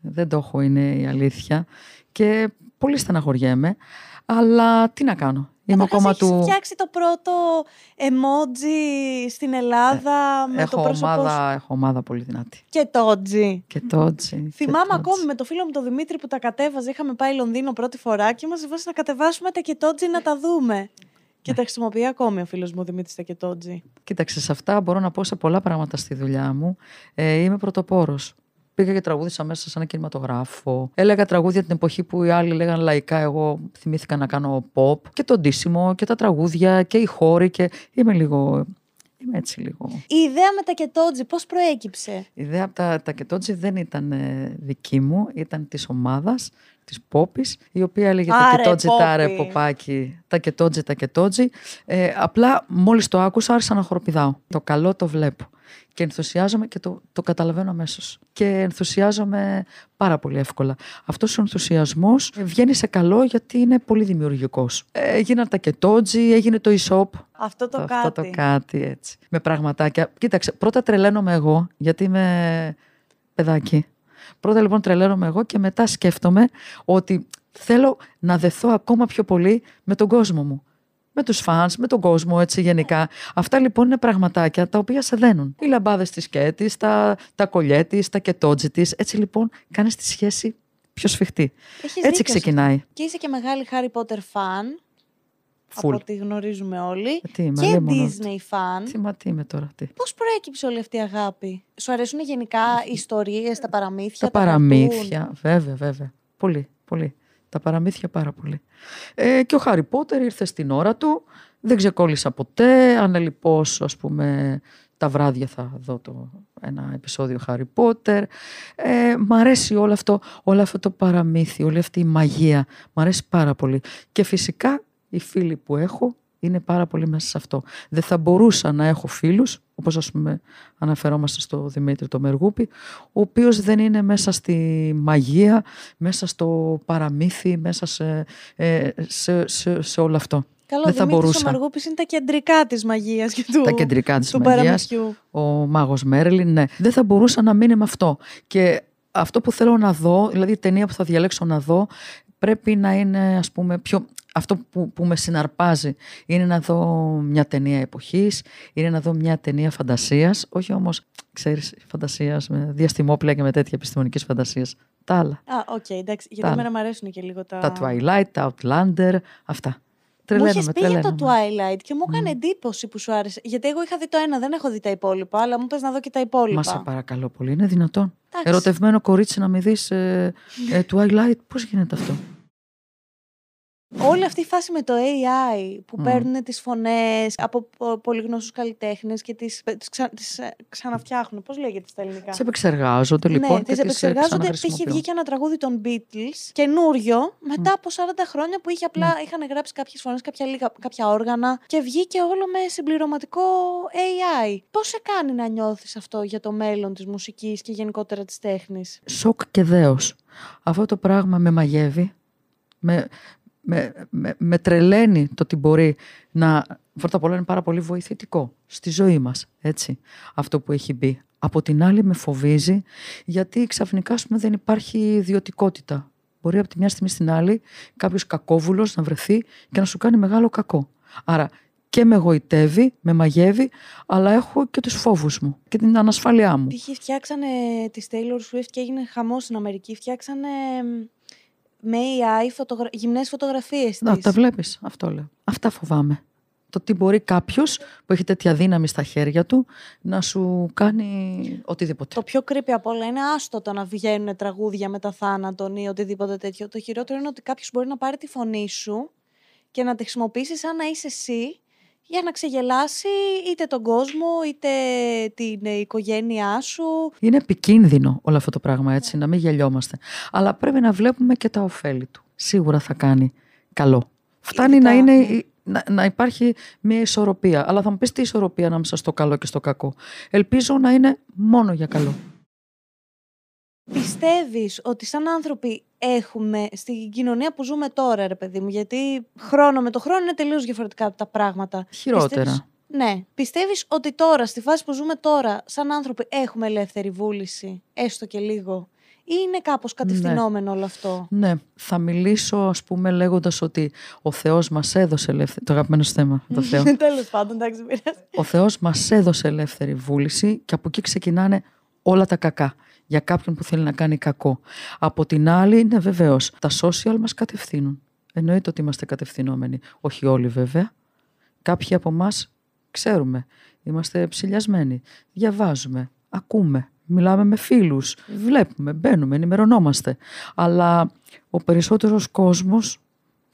Δεν το έχω, είναι η αλήθεια. Και πολύ στεναχωριέμαι. Αλλά τι να κάνω. Είμαι Καταρχάς, ακόμα έχεις του. φτιάξει το πρώτο emoji στην Ελλάδα με το Έχω πρόσωπό σου. ομάδα, έχω ομάδα πολύ δυνατή. Και το G. Και το έτσι. Θυμάμαι ακόμη με το φίλο μου τον Δημήτρη που τα κατέβαζε. Είχαμε πάει Λονδίνο πρώτη φορά και μας βάζει να κατεβάσουμε τα κετότζι να τα δούμε. Και Ναι. τα χρησιμοποιεί ακόμη ο φίλος μου ο Δημήτρης τα κετότζι. Κοίταξε, σε αυτά μπορώ να πω σε πολλά πράγματα στη δουλειά μου. Ε, είμαι πρωτοπόρος. Πήγα και τραγούδισα μέσα σε ένα κινηματογράφο. Έλεγα τραγούδια την εποχή που οι άλλοι λέγαν λαϊκά. Εγώ θυμήθηκα να κάνω pop και το ντύσιμο και τα τραγούδια και οι χώροι. Και είμαι λίγο. Είμαι έτσι λίγο. Η ιδέα με τα κετότζι πώς προέκυψε; Η ιδέα από τα, τα κετότζι δεν ήταν ε, δική μου, ήταν της ομάδας, της Πόπης, η οποία έλεγε τα Άρε, κετότζι, τα ρε Πόπη. ποπάκι, τα κετότζι, τα κετότζι. Ε, απλά μόλις το άκουσα άρχισα να χοροπηδάω. Το καλό το βλέπω και ενθουσιάζομαι και το, το καταλαβαίνω αμέσως. Και ενθουσιάζομαι πάρα πολύ εύκολα. Αυτός ο ενθουσιασμός βγαίνει σε καλό γιατί είναι πολύ δημιουργικός. Ε, έγιναν τα κετότζι, έγινε το e-shop, Αυτό το αυτό κάτι. το κάτι έτσι. Με πραγματάκια. Κοίταξε, πρώτα τρελαίνομαι εγώ, γιατί είμαι παιδάκι. Πρώτα λοιπόν τρελαίνομαι εγώ και μετά σκέφτομαι ότι θέλω να δεθώ ακόμα πιο πολύ με τον κόσμο μου. Με τους φανς, με τον κόσμο έτσι γενικά. Αυτά λοιπόν είναι πραγματάκια τα οποία σε δένουν. Οι λαμπάδες της Κέτης, τα, τα κολλιέ της, τα κετότζι της. Έτσι λοιπόν κάνεις τη σχέση πιο σφιχτή. Έχεις έτσι δίκιο σε ξεκινάει. Και είσαι και μεγάλη Harry Potter fan. Φουλ. Από ό,τι γνωρίζουμε όλοι. Ε, Τι είμαι, και αλίμονο. Disney fan. Τι μα τι είμαι τώρα, τι. Πώς προέκυψε όλη αυτή η αγάπη; Σου αρέσουν γενικά οι ιστορίες, τα παραμύθια, Τα τα παραμύθια, καρτούν; βέβαια, βέβαια. Πολύ, πολύ. Τα παραμύθια πάρα πολύ. Ε, και ο Χάρι Πότερ ήρθε στην ώρα του. Δεν ξεκόλλησα ποτέ. Ανελιπώς, ας πούμε, τα βράδια θα δω το, ένα επεισόδιο Χάρι Πότερ. Ε, μ' αρέσει όλο αυτό, όλο αυτό το παραμύθι, όλη αυτή η μαγεία. Μ' αρέσει πάρα πολύ. Και φυσικά οι φίλοι που έχω είναι πάρα πολύ μέσα σε αυτό. Δεν θα μπορούσα να έχω φίλους, όπως ας πούμε αναφερόμαστε στο Δημήτρη το Μεργούπη, ο οποίος δεν είναι μέσα στη μαγεία, μέσα στο παραμύθι, μέσα σε, ε, σε, σε, σε όλο αυτό. Καλό, δεν ο θα Δημήτρης μπορούσα. ο Μαργούπης είναι τα κεντρικά της μαγείας και του, Τα κεντρικά της του μαγείας, παραμυθιού. ο μάγος Μέρλιν, ναι. Δεν θα μπορούσα να μείνει με αυτό. Και αυτό που θέλω να δω, δηλαδή η ταινία που θα διαλέξω να δω, πρέπει να είναι ας πούμε πιο... Αυτό που, που με συναρπάζει είναι να δω μια ταινία εποχής, είναι να δω μια ταινία φαντασίας, όχι όμως, ξέρεις, φαντασίας με διαστημόπλοια και με τέτοια επιστημονικής φαντασίας. Τα άλλα. Α, οκ, εντάξει. Γιατί άλλα. εμένα μου αρέσουν και λίγο τα... Τα Twilight, τα Outlander, αυτά. Μου Τρελαίνομαι, είχες πει για το τρελαίνομαι. Twilight και μου έκανε εντύπωση που σου άρεσε. Γιατί εγώ είχα δει το ένα, δεν έχω δει τα υπόλοιπα, αλλά μου πες να δω και τα υπόλοιπα. Μα σε παρακαλώ πολύ, είναι δυνατόν. Εντάξει. Ερωτευμένο κορίτσι να μην δεις ε, ε, Twilight, πώς γίνεται αυτό; Όλη αυτή η φάση με το AI που Μμ. παίρνουν τις φωνές από πο- πολύ γνωστούς καλλιτέχνες και τις, τις, ξα, τις ε, ξαναφτιάχνουν. Πώς λέγεται στα ελληνικά; Σε επεξεργάζονται λοιπόν ναι, και τις τις ε, επεξεργάζονται. Είχε ξαναχρησιμοποιούν. βγει και ένα τραγούδι των Beatles, καινούριο, μετά από 40 χρόνια που είχε απλά, Ναι. είχαν γράψει κάποιες φωνές, κάποια, λίγα, κάποια όργανα και βγήκε όλο με συμπληρωματικό AI. Πώς σε κάνει να νιώθεις αυτό για το μέλλον της μουσικής και γενικότερα της τέχνης; Σοκ και δέος. Αυτό το πράγμα με μαγεύει, με, με, με, με τρελαίνει το ότι μπορεί να... Πρώτα απ' όλα είναι πάρα πολύ βοηθητικό στη ζωή μας, έτσι, αυτό που έχει μπει. Από την άλλη με φοβίζει, γιατί ξαφνικά, ας πούμε, δεν υπάρχει ιδιωτικότητα. Μπορεί από τη μια στιγμή στην άλλη κάποιος κακόβουλος να βρεθεί και να σου κάνει μεγάλο κακό. Άρα και με γοητεύει, με μαγεύει, αλλά έχω και τους φόβους μου και την ανασφάλειά μου. Π.χ. φτιάξανε τη Taylor Swift και έγινε χαμός στην Αμερική. Φτιάξανε μ, με AI φωτογρα... γυμνές φωτογραφίες Να, της. τα βλέπεις, αυτό λέω. Αυτά φοβάμαι. Το τι μπορεί κάποιος που έχει τέτοια δύναμη στα χέρια του να σου κάνει οτιδήποτε. Το πιο creepy απ' όλα είναι άστο το να βγαίνουν τραγούδια μετά θάνατον ή οτιδήποτε τέτοιο. Το χειρότερο είναι ότι κάποιος μπορεί να πάρει τη φωνή σου και να τη χρησιμοποιήσει σαν να είσαι εσύ για να ξεγελάσει είτε τον κόσμο είτε την ε, οικογένειά σου. Είναι επικίνδυνο όλο αυτό το πράγμα έτσι, να μην γελιόμαστε. Αλλά πρέπει να βλέπουμε και τα ωφέλη του. Σίγουρα θα κάνει καλό. Φτάνει Ειδικά, να, είναι, ναι. να, να υπάρχει μια ισορροπία. Αλλά θα μου πεις τι ισορροπία ανάμεσα στο καλό και στο κακό. Ελπίζω να είναι μόνο για καλό. Πιστεύεις ότι σαν άνθρωποι έχουμε στην κοινωνία που ζούμε τώρα, ρε παιδί μου, γιατί χρόνο με το χρόνο είναι τελείως διαφορετικά τα πράγματα. Χειρότερα. Πιστεύεις- ναι. Πιστεύεις ότι τώρα, στη φάση που ζούμε τώρα, σαν άνθρωποι έχουμε ελεύθερη βούληση, έστω και λίγο, ή είναι κάπως κατευθυνόμενο όλο αυτό; Ναι, θα μιλήσω ας πούμε λέγοντας ότι ο Θεός μας έδωσε ελεύθερη... Το αγαπημένο σου θέμα, το Θεό. Τέλος πάντων, εντάξει, μην πειράζει. ο Θεός μας έδωσε ελεύθερη βούληση και από εκεί ξεκινάνε όλα τα κακά για κάποιον που θέλει να κάνει κακό. Από την άλλη, είναι βεβαίως, τα social μας κατευθύνουν. Εννοείται ότι είμαστε κατευθυνόμενοι. Όχι όλοι βέβαια. Κάποιοι από εμά ξέρουμε. Είμαστε ψηλιασμένοι. Διαβάζουμε. Ακούμε. Μιλάμε με φίλους. Βλέπουμε. Μπαίνουμε. Ενημερωνόμαστε. Αλλά ο περισσότερος κόσμος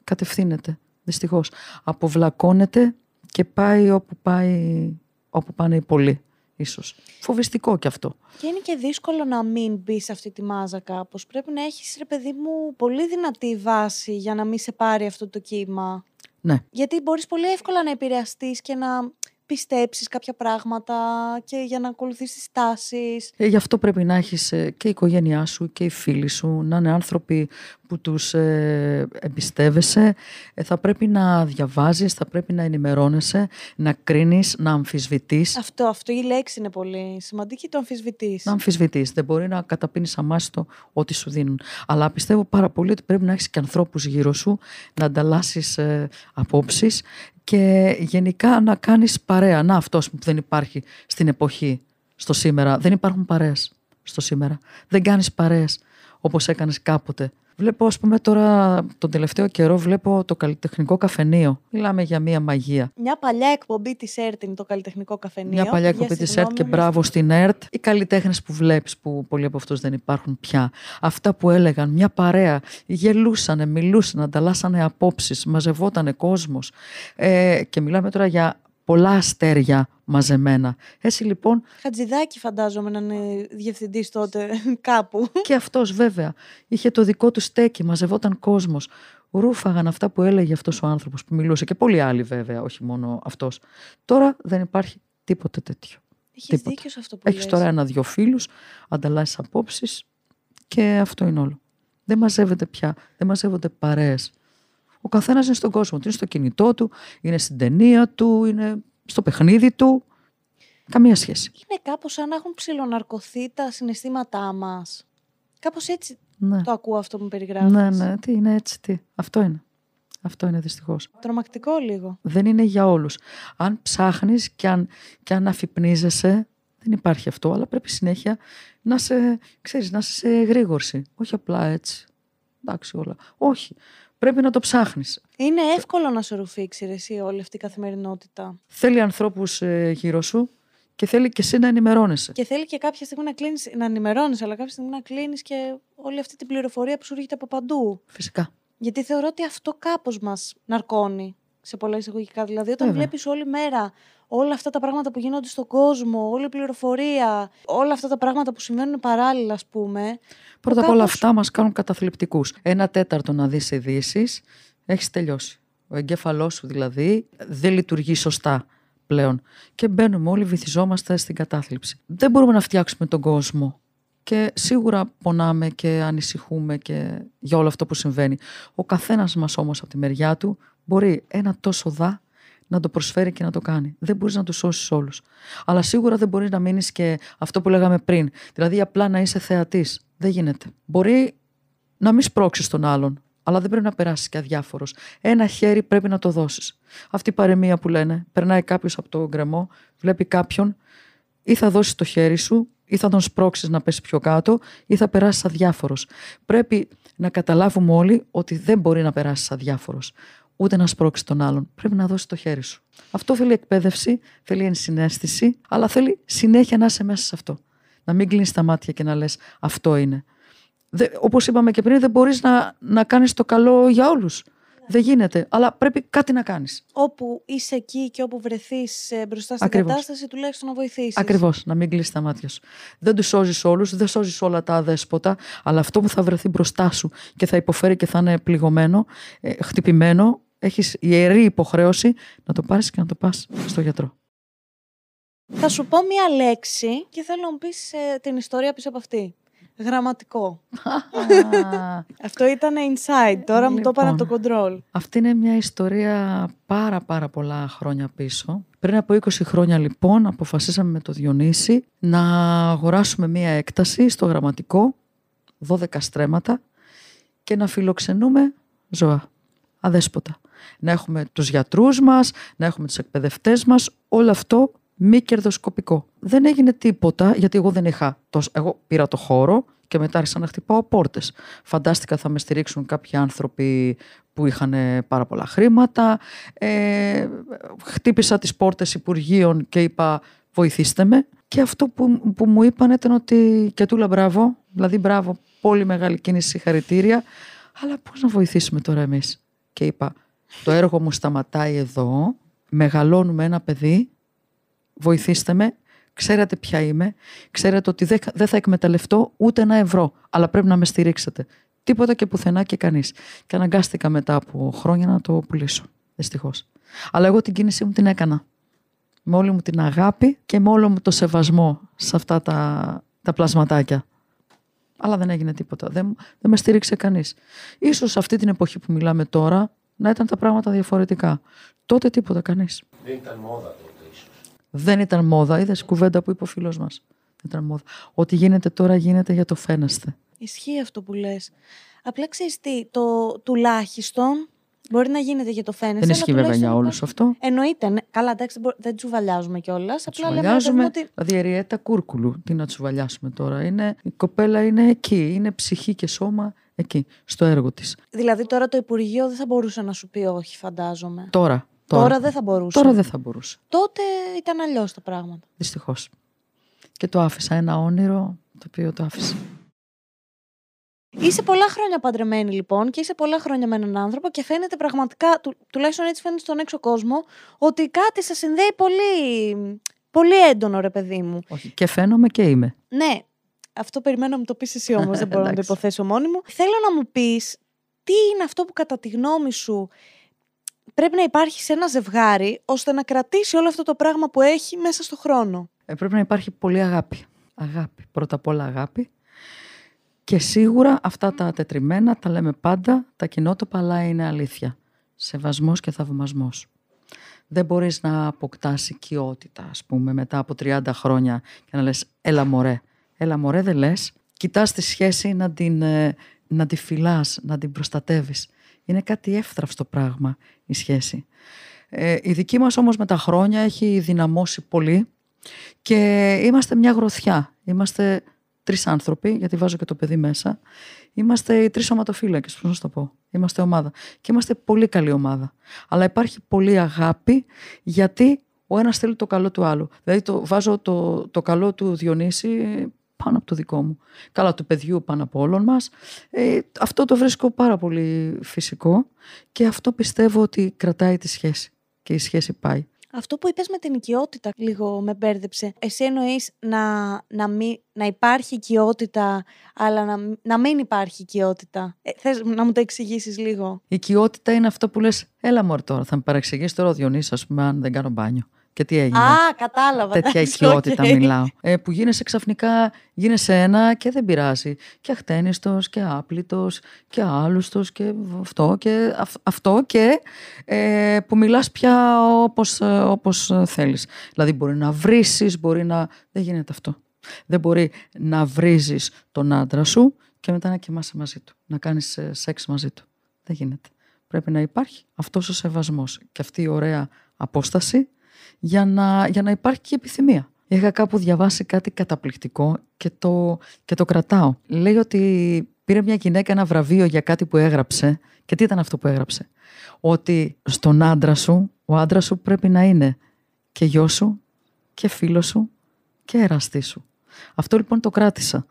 κατευθύνεται. Δυστυχώς. Αποβλακώνεται και πάει όπου, πάει, όπου πάνε οι πολλοί. Ίσως. Φοβιστικό κι αυτό. Και είναι και δύσκολο να μην μπει σε αυτή τη μάζα κάπως. Πρέπει να έχεις, ρε παιδί μου, πολύ δυνατή βάση για να μην σε πάρει αυτό το κύμα. Ναι. Γιατί μπορείς πολύ εύκολα να επηρεαστείς και να πιστέψεις κάποια πράγματα και για να ακολουθήσεις τις τάσεις. Ε, γι' αυτό πρέπει να έχεις ε, και η οικογένειά σου και οι φίλοι σου να είναι άνθρωποι που τους ε, εμπιστεύεσαι. Ε, θα πρέπει να διαβάζεις, θα πρέπει να ενημερώνεσαι, να κρίνεις, να αμφισβητείς. Αυτό, αυτό η λέξη είναι πολύ σημαντική, το αμφισβητείς. Να αμφισβητείς. Δεν μπορεί να καταπίνεις αμάστο ό,τι σου δίνουν. Αλλά πιστεύω πάρα πολύ ότι πρέπει να έχεις και ανθρώπους γύρω σου, να ανταλλάσσεις ε, απόψεις και γενικά να κάνεις παρέα. Να αυτός που δεν υπάρχει στην εποχή, στο σήμερα. Δεν υπάρχουν παρέες στο σήμερα. Δεν κάνεις παρέες όπως έκανες κάποτε. Βλέπω, ας πούμε, τώρα τον τελευταίο καιρό βλέπω το καλλιτεχνικό καφενείο. Μιλάμε για μία μαγεία. Μια παλιά εκπομπή της ΕΡΤ είναι το καλλιτεχνικό καφενείο. Μια παλιά Για εκπομπή της ΕΡΤ συγγνώμη, και μη- μπράβο στην ΕΡΤ. Οι καλλιτέχνες που βλέπεις, που πολλοί από αυτούς δεν υπάρχουν πια. Αυτά που έλεγαν, μια παρέα, γελούσανε, μιλούσαν, ανταλλάσσανε απόψεις, μαζευότανε κόσμος. Ε, και μιλάμε τώρα για πολλά αστέρια μαζεμένα. Έτσι λοιπόν Χατζηδάκη φαντάζομαι να είναι διευθυντής τότε κάπου. και αυτός βέβαια είχε το δικό του στέκι, μαζευόταν κόσμος. Ρούφαγαν αυτά που έλεγε αυτός ο άνθρωπος που μιλούσε και πολλοί άλλοι βέβαια, όχι μόνο αυτός. Τώρα δεν υπάρχει τίποτε τέτοιο. Έχεις Τίποτα. δίκιο σε αυτό που Έχεις λες. τώρα ένα-δυο φίλους, ανταλλάσσεις απόψεις και αυτό είναι όλο. Δεν μαζεύεται πια, δεν μαζεύονται παρέες. Ο καθένας είναι στον κόσμο του, είναι στο κινητό του, είναι στην ταινία του, είναι στο παιχνίδι του. Καμία σχέση. Είναι κάπως σαν να έχουν ψηλοναρκωθεί τα συναισθήματά μας. Κάπως έτσι Ναι, το ακούω αυτό που μου περιγράφεις. ναι, ναι, τι είναι έτσι, τι. Αυτό είναι. Αυτό είναι δυστυχώς. Τρομακτικό λίγο. Δεν είναι για όλους. Αν ψάχνεις και αν, και αν αφυπνίζεσαι, δεν υπάρχει αυτό, αλλά πρέπει συνέχεια να σε, ξέρεις, να είσαι σε εγρήγορση. Όχι απλά έτσι. Εντάξει όλα. Όχι. Πρέπει να το ψάχνεις. Είναι εύκολο να σε ρουφήξει ρε, εσύ όλη αυτή η καθημερινότητα. Θέλει ανθρώπους ε, γύρω σου και θέλει και εσύ να ενημερώνεσαι. Και θέλει και κάποια στιγμή να κλείνεις, να ενημερώνεις, αλλά κάποια στιγμή να κλείνεις και όλη αυτή την πληροφορία που σου έρχεται από παντού. Φυσικά. Γιατί θεωρώ ότι αυτό κάπως μας ναρκώνει σε πολλά εισαγωγικά. Δηλαδή, όταν Βέβαια. βλέπεις όλη μέρα όλα αυτά τα πράγματα που γίνονται στον κόσμο, όλη η πληροφορία, όλα αυτά τα πράγματα που συμβαίνουν παράλληλα, ας πούμε. Πρώτα απ' κάπως- όλα αυτά μας κάνουν καταθλιπτικούς. Ένα τέταρτο να δεις ειδήσεις, έχεις τελειώσει. Ο εγκέφαλός σου δηλαδή δεν λειτουργεί σωστά πλέον. Και μπαίνουμε όλοι, βυθιζόμαστε στην κατάθλιψη. Δεν μπορούμε να φτιάξουμε τον κόσμο. Και σίγουρα πονάμε και ανησυχούμε και για όλο αυτό που συμβαίνει. Ο καθένας μας όμως από τη μεριά του μπορεί ένα τόσο δά να το προσφέρει και να το κάνει. Δεν μπορείς να τους σώσεις όλους. Αλλά σίγουρα δεν μπορείς να μείνεις και αυτό που λέγαμε πριν. Δηλαδή απλά να είσαι θεατής. Δεν γίνεται. Μπορεί να μην σπρώξεις τον άλλον, αλλά δεν πρέπει να περάσεις και αδιάφορος. Ένα χέρι πρέπει να το δώσεις. Αυτή η παρεμία που λένε, περνάει κάποιος από το γκρεμό, βλέπει κάποιον, ή θα δώσεις το χέρι σου, ή θα τον σπρώξεις να πέσει πιο κάτω, ή θα περάσεις αδιάφορος. Πρέπει να καταλάβουμε όλοι ότι δεν μπορεί να περάσεις αδιάφορος. Ούτε να σπρώξεις τον άλλον. Πρέπει να δώσεις το χέρι σου. Αυτό θέλει εκπαίδευση, θέλει ενσυναίσθηση, αλλά θέλει συνέχεια να είσαι μέσα σε αυτό. Να μην κλείνεις τα μάτια και να λες αυτό είναι. Δε, όπως είπαμε και πριν, δεν μπορείς να, να κάνεις το καλό για όλους. Δεν γίνεται, αλλά πρέπει κάτι να κάνεις. Όπου είσαι εκεί και όπου βρεθείς ε, μπροστά στην Ακριβώς. κατάσταση, τουλάχιστον να βοηθήσεις. Ακριβώς, να μην κλείσει τα μάτια σου. Δεν τους σώζεις όλους, δεν σώζεις όλα τα αδέσποτα, αλλά αυτό που θα βρεθεί μπροστά σου και θα υποφέρει και θα είναι πληγωμένο, ε, χτυπημένο, έχεις ιερή υποχρέωση να το πάρεις και να το πας στο γιατρό. Θα σου πω μία λέξη και θέλω να μου πεις ε, την ιστορία πίσω από αυτή. Γραμματικό. Αυτό ήταν inside, τώρα μου το έπανε από το control. Αυτή είναι μια ιστορία πάρα πάρα πολλά χρόνια πίσω. Πριν από 20 χρόνια λοιπόν αποφασίσαμε με το Διονύση να αγοράσουμε μια έκταση στο γραμματικό 12 στρέμματα και να φιλοξενούμε ζώα, αδέσποτα. Να έχουμε τους γιατρούς μας, να έχουμε τους εκπαιδευτές μας, όλο αυτό μη κερδοσκοπικό. Δεν έγινε τίποτα, γιατί εγώ δεν είχα τόσο. Εγώ πήρα το χώρο και μετά άρχισα να χτυπάω πόρτες. Φαντάστηκα θα με στηρίξουν κάποιοι άνθρωποι που είχαν πάρα πολλά χρήματα. Ε, χτύπησα τις πόρτες Υπουργείων και είπα βοηθήστε με. Και αυτό που, που μου είπαν ήταν ότι και τούλα μπράβο, δηλαδή μπράβο, πολύ μεγάλη κίνηση, συγχαρητήρια, αλλά πώς να βοηθήσουμε τώρα εμείς; Και είπα, το έργο μου σταματάει εδώ, μεγαλώνουμε ένα παιδί, βοηθήστε με, ξέρετε ποια είμαι, ξέρετε ότι δεν θα εκμεταλλευτώ ούτε ένα ευρώ, αλλά πρέπει να με στηρίξετε. Τίποτα και πουθενά και κανείς. Και αναγκάστηκα μετά από χρόνια να το πουλήσω, δυστυχώς. Αλλά εγώ την κίνησή μου την έκανα με όλη μου την αγάπη και με όλο μου το σεβασμό σε αυτά τα, τα πλασματάκια. Αλλά δεν έγινε τίποτα. Δεν, δεν με στήριξε κανείς. Ίσως αυτή την εποχή που μιλάμε τώρα να ήταν τα πράγματα διαφορετικά. Τότε τίποτα κανείς. Δεν ήταν μόδα τότε ίσως. Δεν ήταν μόδα. Είδες κουβέντα που είπε ο φίλος μας. Δεν ήταν μόδα. Ό,τι γίνεται τώρα γίνεται για το φαίνεστε. Ισχύει αυτό που λες. Απλά ξέρεις τι, το τουλάχιστον Μπορεί να γίνεται για το φαίνεσαι. Δεν ισχύει βέβαια για όλους αυτό. Εννοείται. Ναι. Καλά, εντάξει, δεν τσουβαλιάζουμε κιόλας. Απλά λέμε ότι. Δηλαδή, η Εριέτα Κούρκουλου, τι να τσουβαλιάσουμε τώρα; Είναι, η κοπέλα είναι εκεί. Είναι ψυχή και σώμα εκεί, στο έργο της. Δηλαδή, τώρα το Υπουργείο δεν θα μπορούσε να σου πει όχι, φαντάζομαι. Τώρα. Τώρα, τώρα δεν θα μπορούσε. Τώρα δεν θα μπορούσε. Τότε ήταν αλλιώς τα πράγματα. Δυστυχώς. Και το άφησα. Ένα όνειρο το οποίο το άφησα. Είσαι πολλά χρόνια παντρεμένη λοιπόν και είσαι πολλά χρόνια με έναν άνθρωπο και φαίνεται πραγματικά, του, τουλάχιστον έτσι φαίνεται στον έξω κόσμο, ότι κάτι σε συνδέει πολύ, πολύ έντονο ρε παιδί μου. Όχι, και φαίνομαι και είμαι. Ναι, αυτό περιμένω να μου το πεις εσύ όμως, δεν μπορώ να το υποθέσω μόνη μου. Θέλω να μου πεις τι είναι αυτό που κατά τη γνώμη σου πρέπει να υπάρχει σε ένα ζευγάρι ώστε να κρατήσει όλο αυτό το πράγμα που έχει μέσα στο χρόνο. Ε, πρέπει να υπάρχει πολύ αγάπη. Αγάπη. Πρώτα απ' όλα αγάπη. Και σίγουρα αυτά τα τετριμένα τα λέμε πάντα, τα κοινότοπα, αλλά είναι αλήθεια. Σεβασμός και θαυμασμός. Δεν μπορείς να αποκτάς οικειότητα, ας πούμε, μετά από 30 χρόνια και να λες «έλα μωρέ». «Έλα μωρέ» δεν λες. Κοιτάς τη σχέση να την, ε, να τη φυλάς, να την προστατεύεις. Είναι κάτι εύθραυστο πράγμα η σχέση. Ε, η δική μας όμως με τα χρόνια έχει δυναμώσει πολύ και είμαστε μια γροθιά. Είμαστε τρεις άνθρωποι, γιατί βάζω και το παιδί μέσα. Είμαστε οι τρεις οματοφύλακε, πώς να το πω. Είμαστε ομάδα. Και είμαστε πολύ καλή ομάδα. Αλλά υπάρχει πολύ αγάπη, γιατί ο ένας θέλει το καλό του άλλου. Δηλαδή το, βάζω το, το καλό του Διονύση πάνω από το δικό μου. Καλά του παιδιού πάνω από όλων μας. Ε, αυτό το βρίσκω πάρα πολύ φυσικό και αυτό πιστεύω ότι κρατάει τη σχέση και η σχέση πάει. Αυτό που είπες με την οικειότητα λίγο με μπέρδεψε. Εσύ εννοείς να, να, να υπάρχει οικειότητα, αλλά να, να μην υπάρχει οικειότητα. Ε, θες να μου το εξηγήσεις λίγο; Η οικειότητα είναι αυτό που λες, έλα μωρ τώρα, θα με παρεξηγήσεις τώρα ο Διονύσης, ας πούμε, αν δεν κάνω μπάνιο. Και τι έγινε; Α, κατάλαβα. Τέτοια οικειότητα okay. μιλάω. Ε, που γίνεσαι ξαφνικά, γίνεσαι ένα και δεν πειράζει. Και αχτένιστος και άπλητος και άλουστος και αυτό και, αυτό και ε, που μιλάς πια όπως, ε, όπως θέλεις. Δηλαδή μπορεί να βρήσεις, μπορεί να... Δεν γίνεται αυτό. Δεν μπορεί να βρίζεις τον άντρα σου και μετά να κοιμάσαι μαζί του. Να κάνεις ε, σεξ μαζί του. Δεν γίνεται. Πρέπει να υπάρχει αυτός ο σεβασμός και αυτή η ωραία απόσταση για να, για να υπάρχει και επιθυμία. Είχα κάπου διαβάσει κάτι καταπληκτικό και το, και το κρατάω. Λέει ότι πήρε μια γυναίκα ένα βραβείο για κάτι που έγραψε. Και τι ήταν αυτό που έγραψε; Ότι στον άντρα σου, ο άντρας σου πρέπει να είναι και γιος σου και φίλος σου και εραστής σου. Αυτό λοιπόν το κράτησα.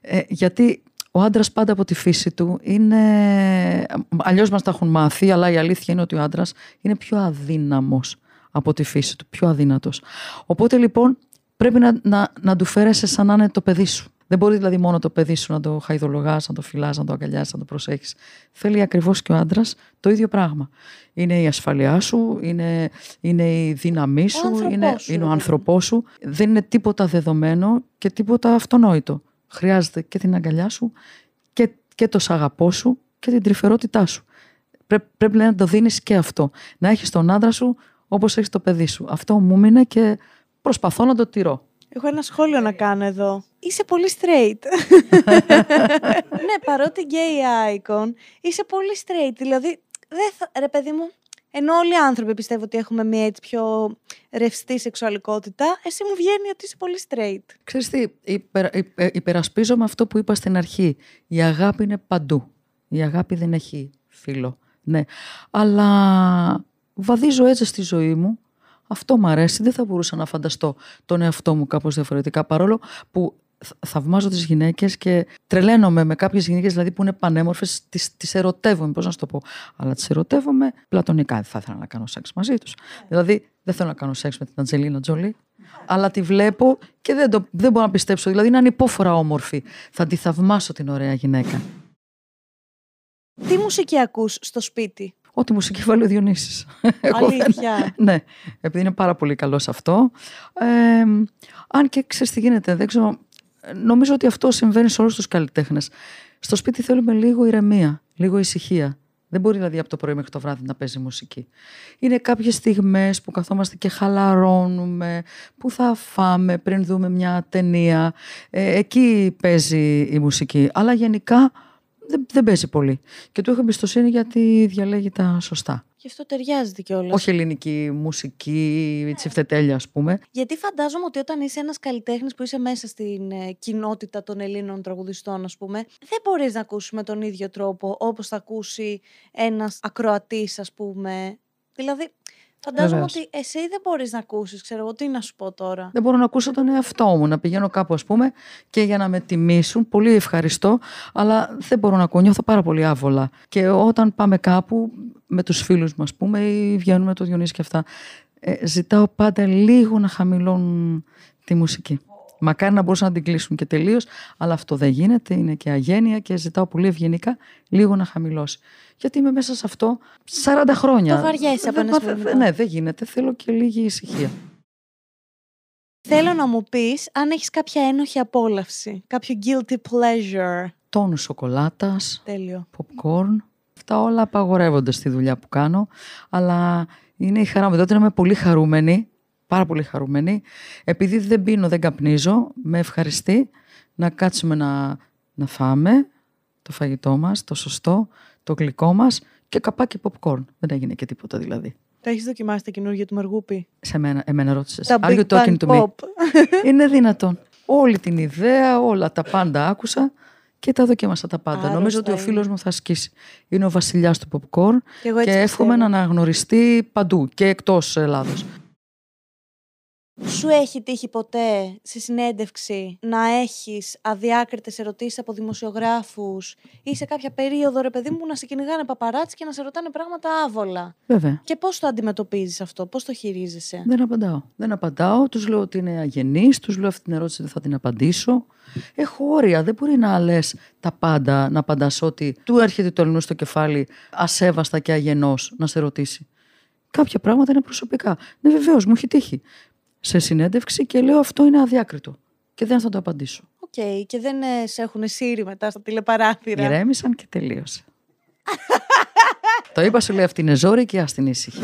Ε, γιατί ο άντρας πάντα από τη φύση του είναι. Αλλιώς μας τα έχουν μάθει, αλλά η αλήθεια είναι ότι ο άντρας είναι πιο αδύναμος από τη φύση του, πιο αδύνατος. Οπότε λοιπόν πρέπει να, να, να του φέρεσαι σαν να είναι το παιδί σου. Δεν μπορεί δηλαδή μόνο το παιδί σου να το χαϊδολογάς, να το φυλάς, να το αγκαλιάσει, να το προσέχεις. Θέλει ακριβώς και ο άντρας το ίδιο πράγμα. Είναι η ασφαλειά σου, είναι, είναι η δύναμή σου, είναι, είναι ο άνθρωπός σου. Δεν είναι τίποτα δεδομένο και τίποτα αυτονόητο. Χρειάζεται και την αγκαλιά σου και, και το σαγαπό σου και την τρυφερότητά σου. Πρέπει, πρέπει να το δίνεις και αυτό. Να έχεις τον άντρα σου Όπως έχεις το παιδί σου. Αυτό μου μείνε και προσπαθώ να το τηρώ. Έχω ένα σχόλιο να κάνω εδώ. είσαι πολύ straight. ναι, παρότι gay icon, είσαι πολύ straight. Δηλαδή, δεν θα, ρε παιδί μου, ενώ όλοι οι άνθρωποι πιστεύω ότι έχουμε μια έτσι πιο ρευστή σεξουαλικότητα, εσύ μου βγαίνει ότι είσαι πολύ straight. Ξέρεις τι, υπερα, υπε, υπερασπίζομαι αυτό που είπα στην αρχή. Η αγάπη είναι παντού. Η αγάπη δεν έχει φίλο. Ναι. Αλλά βαδίζω έτσι στη ζωή μου. Αυτό μου αρέσει. Δεν θα μπορούσα να φανταστώ τον εαυτό μου κάπως διαφορετικά. Παρόλο που θαυμάζω τις γυναίκες και τρελαίνομαι με κάποιες γυναίκες δηλαδή που είναι πανέμορφες, τις, τις ερωτεύομαι, πώς να σου το πω. Αλλά τις ερωτεύομαι πλατωνικά, δεν θα ήθελα να κάνω σεξ μαζί τους. Δηλαδή δεν θέλω να κάνω σεξ με την Αντζελίνα Τζολί, αλλά τη βλέπω και δεν, το, δεν μπορώ να πιστέψω. Δηλαδή είναι ανυπόφορα όμορφη. Θα τη θαυμάσω την ωραία γυναίκα. Τι μουσική ακούς στο σπίτι; Ό,τι μουσική βάλει ο Διονύσης. Αλήθεια. ναι, επειδή είναι πάρα πολύ καλό σε αυτό. Ε, αν και ξέρεις τι γίνεται, δεν ξέρω, νομίζω ότι αυτό συμβαίνει σε όλους τους καλλιτέχνες. Στο σπίτι θέλουμε λίγο ηρεμία, λίγο ησυχία. Δεν μπορεί δηλαδή από το πρωί μέχρι το βράδυ να παίζει μουσική. Είναι κάποιες στιγμές που καθόμαστε και χαλαρώνουμε, που θα φάμε πριν δούμε μια ταινία. Ε, εκεί παίζει η μουσική. Αλλά γενικά δεν, δεν παίζει πολύ. Και του έχω εμπιστοσύνη γιατί διαλέγει τα σωστά. Και αυτό ταιριάζεται κιόλας. Όχι ελληνική μουσική, τσιφτετέλεια, ας πούμε. Γιατί φαντάζομαι ότι όταν είσαι ένας καλλιτέχνης που είσαι μέσα στην ε, κοινότητα των Ελλήνων τραγουδιστών, ας πούμε, δεν μπορείς να ακούσεις με τον ίδιο τρόπο όπως θα ακούσει ένας ακροατής, ας πούμε. Δηλαδή, Φαντάζομαι ότι εσύ δεν μπορείς να ακούσεις, ξέρω εγώ, τι να σου πω τώρα. Δεν μπορώ να ακούσω τον εαυτό μου, να πηγαίνω κάπου, ας πούμε, και για να με τιμήσουν. Πολύ ευχαριστώ, αλλά δεν μπορώ να ακούω. Νιώθω πάρα πολύ άβολα. Και όταν πάμε κάπου με τους φίλους μου, ας πούμε, ή βγαίνουμε το Διονύση και αυτά, ε, ζητάω πάντα λίγο να χαμηλώνουν τη μουσική. Μακάρι να μπορούσαν να την κλείσουν και τελείως, αλλά αυτό δεν γίνεται, είναι και αγένεια και ζητάω πολύ ευγενικά λίγο να χαμηλώσει. Γιατί είμαι μέσα σε αυτό 40 χρόνια. Το βαριέσαι από ένα Ναι, δεν γίνεται. Θέλω και λίγη ησυχία. Θέλω να μου πεις αν έχεις κάποια ένοχη απόλαυση, κάποιο guilty pleasure. Τόνους σοκολάτας, Τέλειο. popcorn. Αυτά όλα απαγορεύονται στη δουλειά που κάνω, αλλά είναι η χαρά μου. Τότε είμαι πολύ χαρούμενη πάρα πολύ χαρούμενη. Επειδή δεν πίνω, δεν καπνίζω, με ευχαριστεί να κάτσουμε να, να φάμε το φαγητό μας, το σωστό, το γλυκό μας και καπάκι popcorn. Δεν έγινε και τίποτα δηλαδή. Τα έχεις δοκιμάσει τα καινούργια του Μαργούπη; Σε μένα, εμένα ρώτησες. Τα Are you talking to me? Είναι δυνατόν. Όλη την ιδέα, όλα τα πάντα άκουσα και τα δοκίμασα τα πάντα. Νομίζω ότι ο φίλος μου θα ασκήσει. Είναι ο βασιλιάς του popcorn και, και εύχομαι να αναγνωριστεί παντού και εκτός Ελλάδος. Σου έχει τύχει ποτέ σε συνέντευξη να έχεις αδιάκριτες ερωτήσεις από δημοσιογράφους ή σε κάποια περίοδο, ρε παιδί μου, να σε κυνηγάνε παπαράτσι και να σε ρωτάνε πράγματα άβολα; Βέβαια. Και πώς το αντιμετωπίζεις αυτό, πώς το χειρίζεσαι; Δεν απαντάω. Δεν απαντάω. Τους λέω ότι είναι αγενής, τους λέω αυτή την ερώτηση δεν θα την απαντήσω. Έχω όρια. Δεν μπορεί να λες τα πάντα, να απαντάς ό,τι του έρχεται του αλλουνού στο κεφάλι ασέβαστα και αγενώς να σε ρωτήσει. Κάποια πράγματα είναι προσωπικά. Ναι, βεβαίως, μου έχει τύχει σε συνέντευξη και λέω αυτό είναι αδιάκριτο. Και δεν θα το απαντήσω. OK. Okay. Και δεν ε, σε έχουν σύρει μετά στα τηλεπαράθυρα. Ηρέμησαν και τελείωσε. το είπα σου λέει αυτή είναι ζόρι και άστην ήσυχη.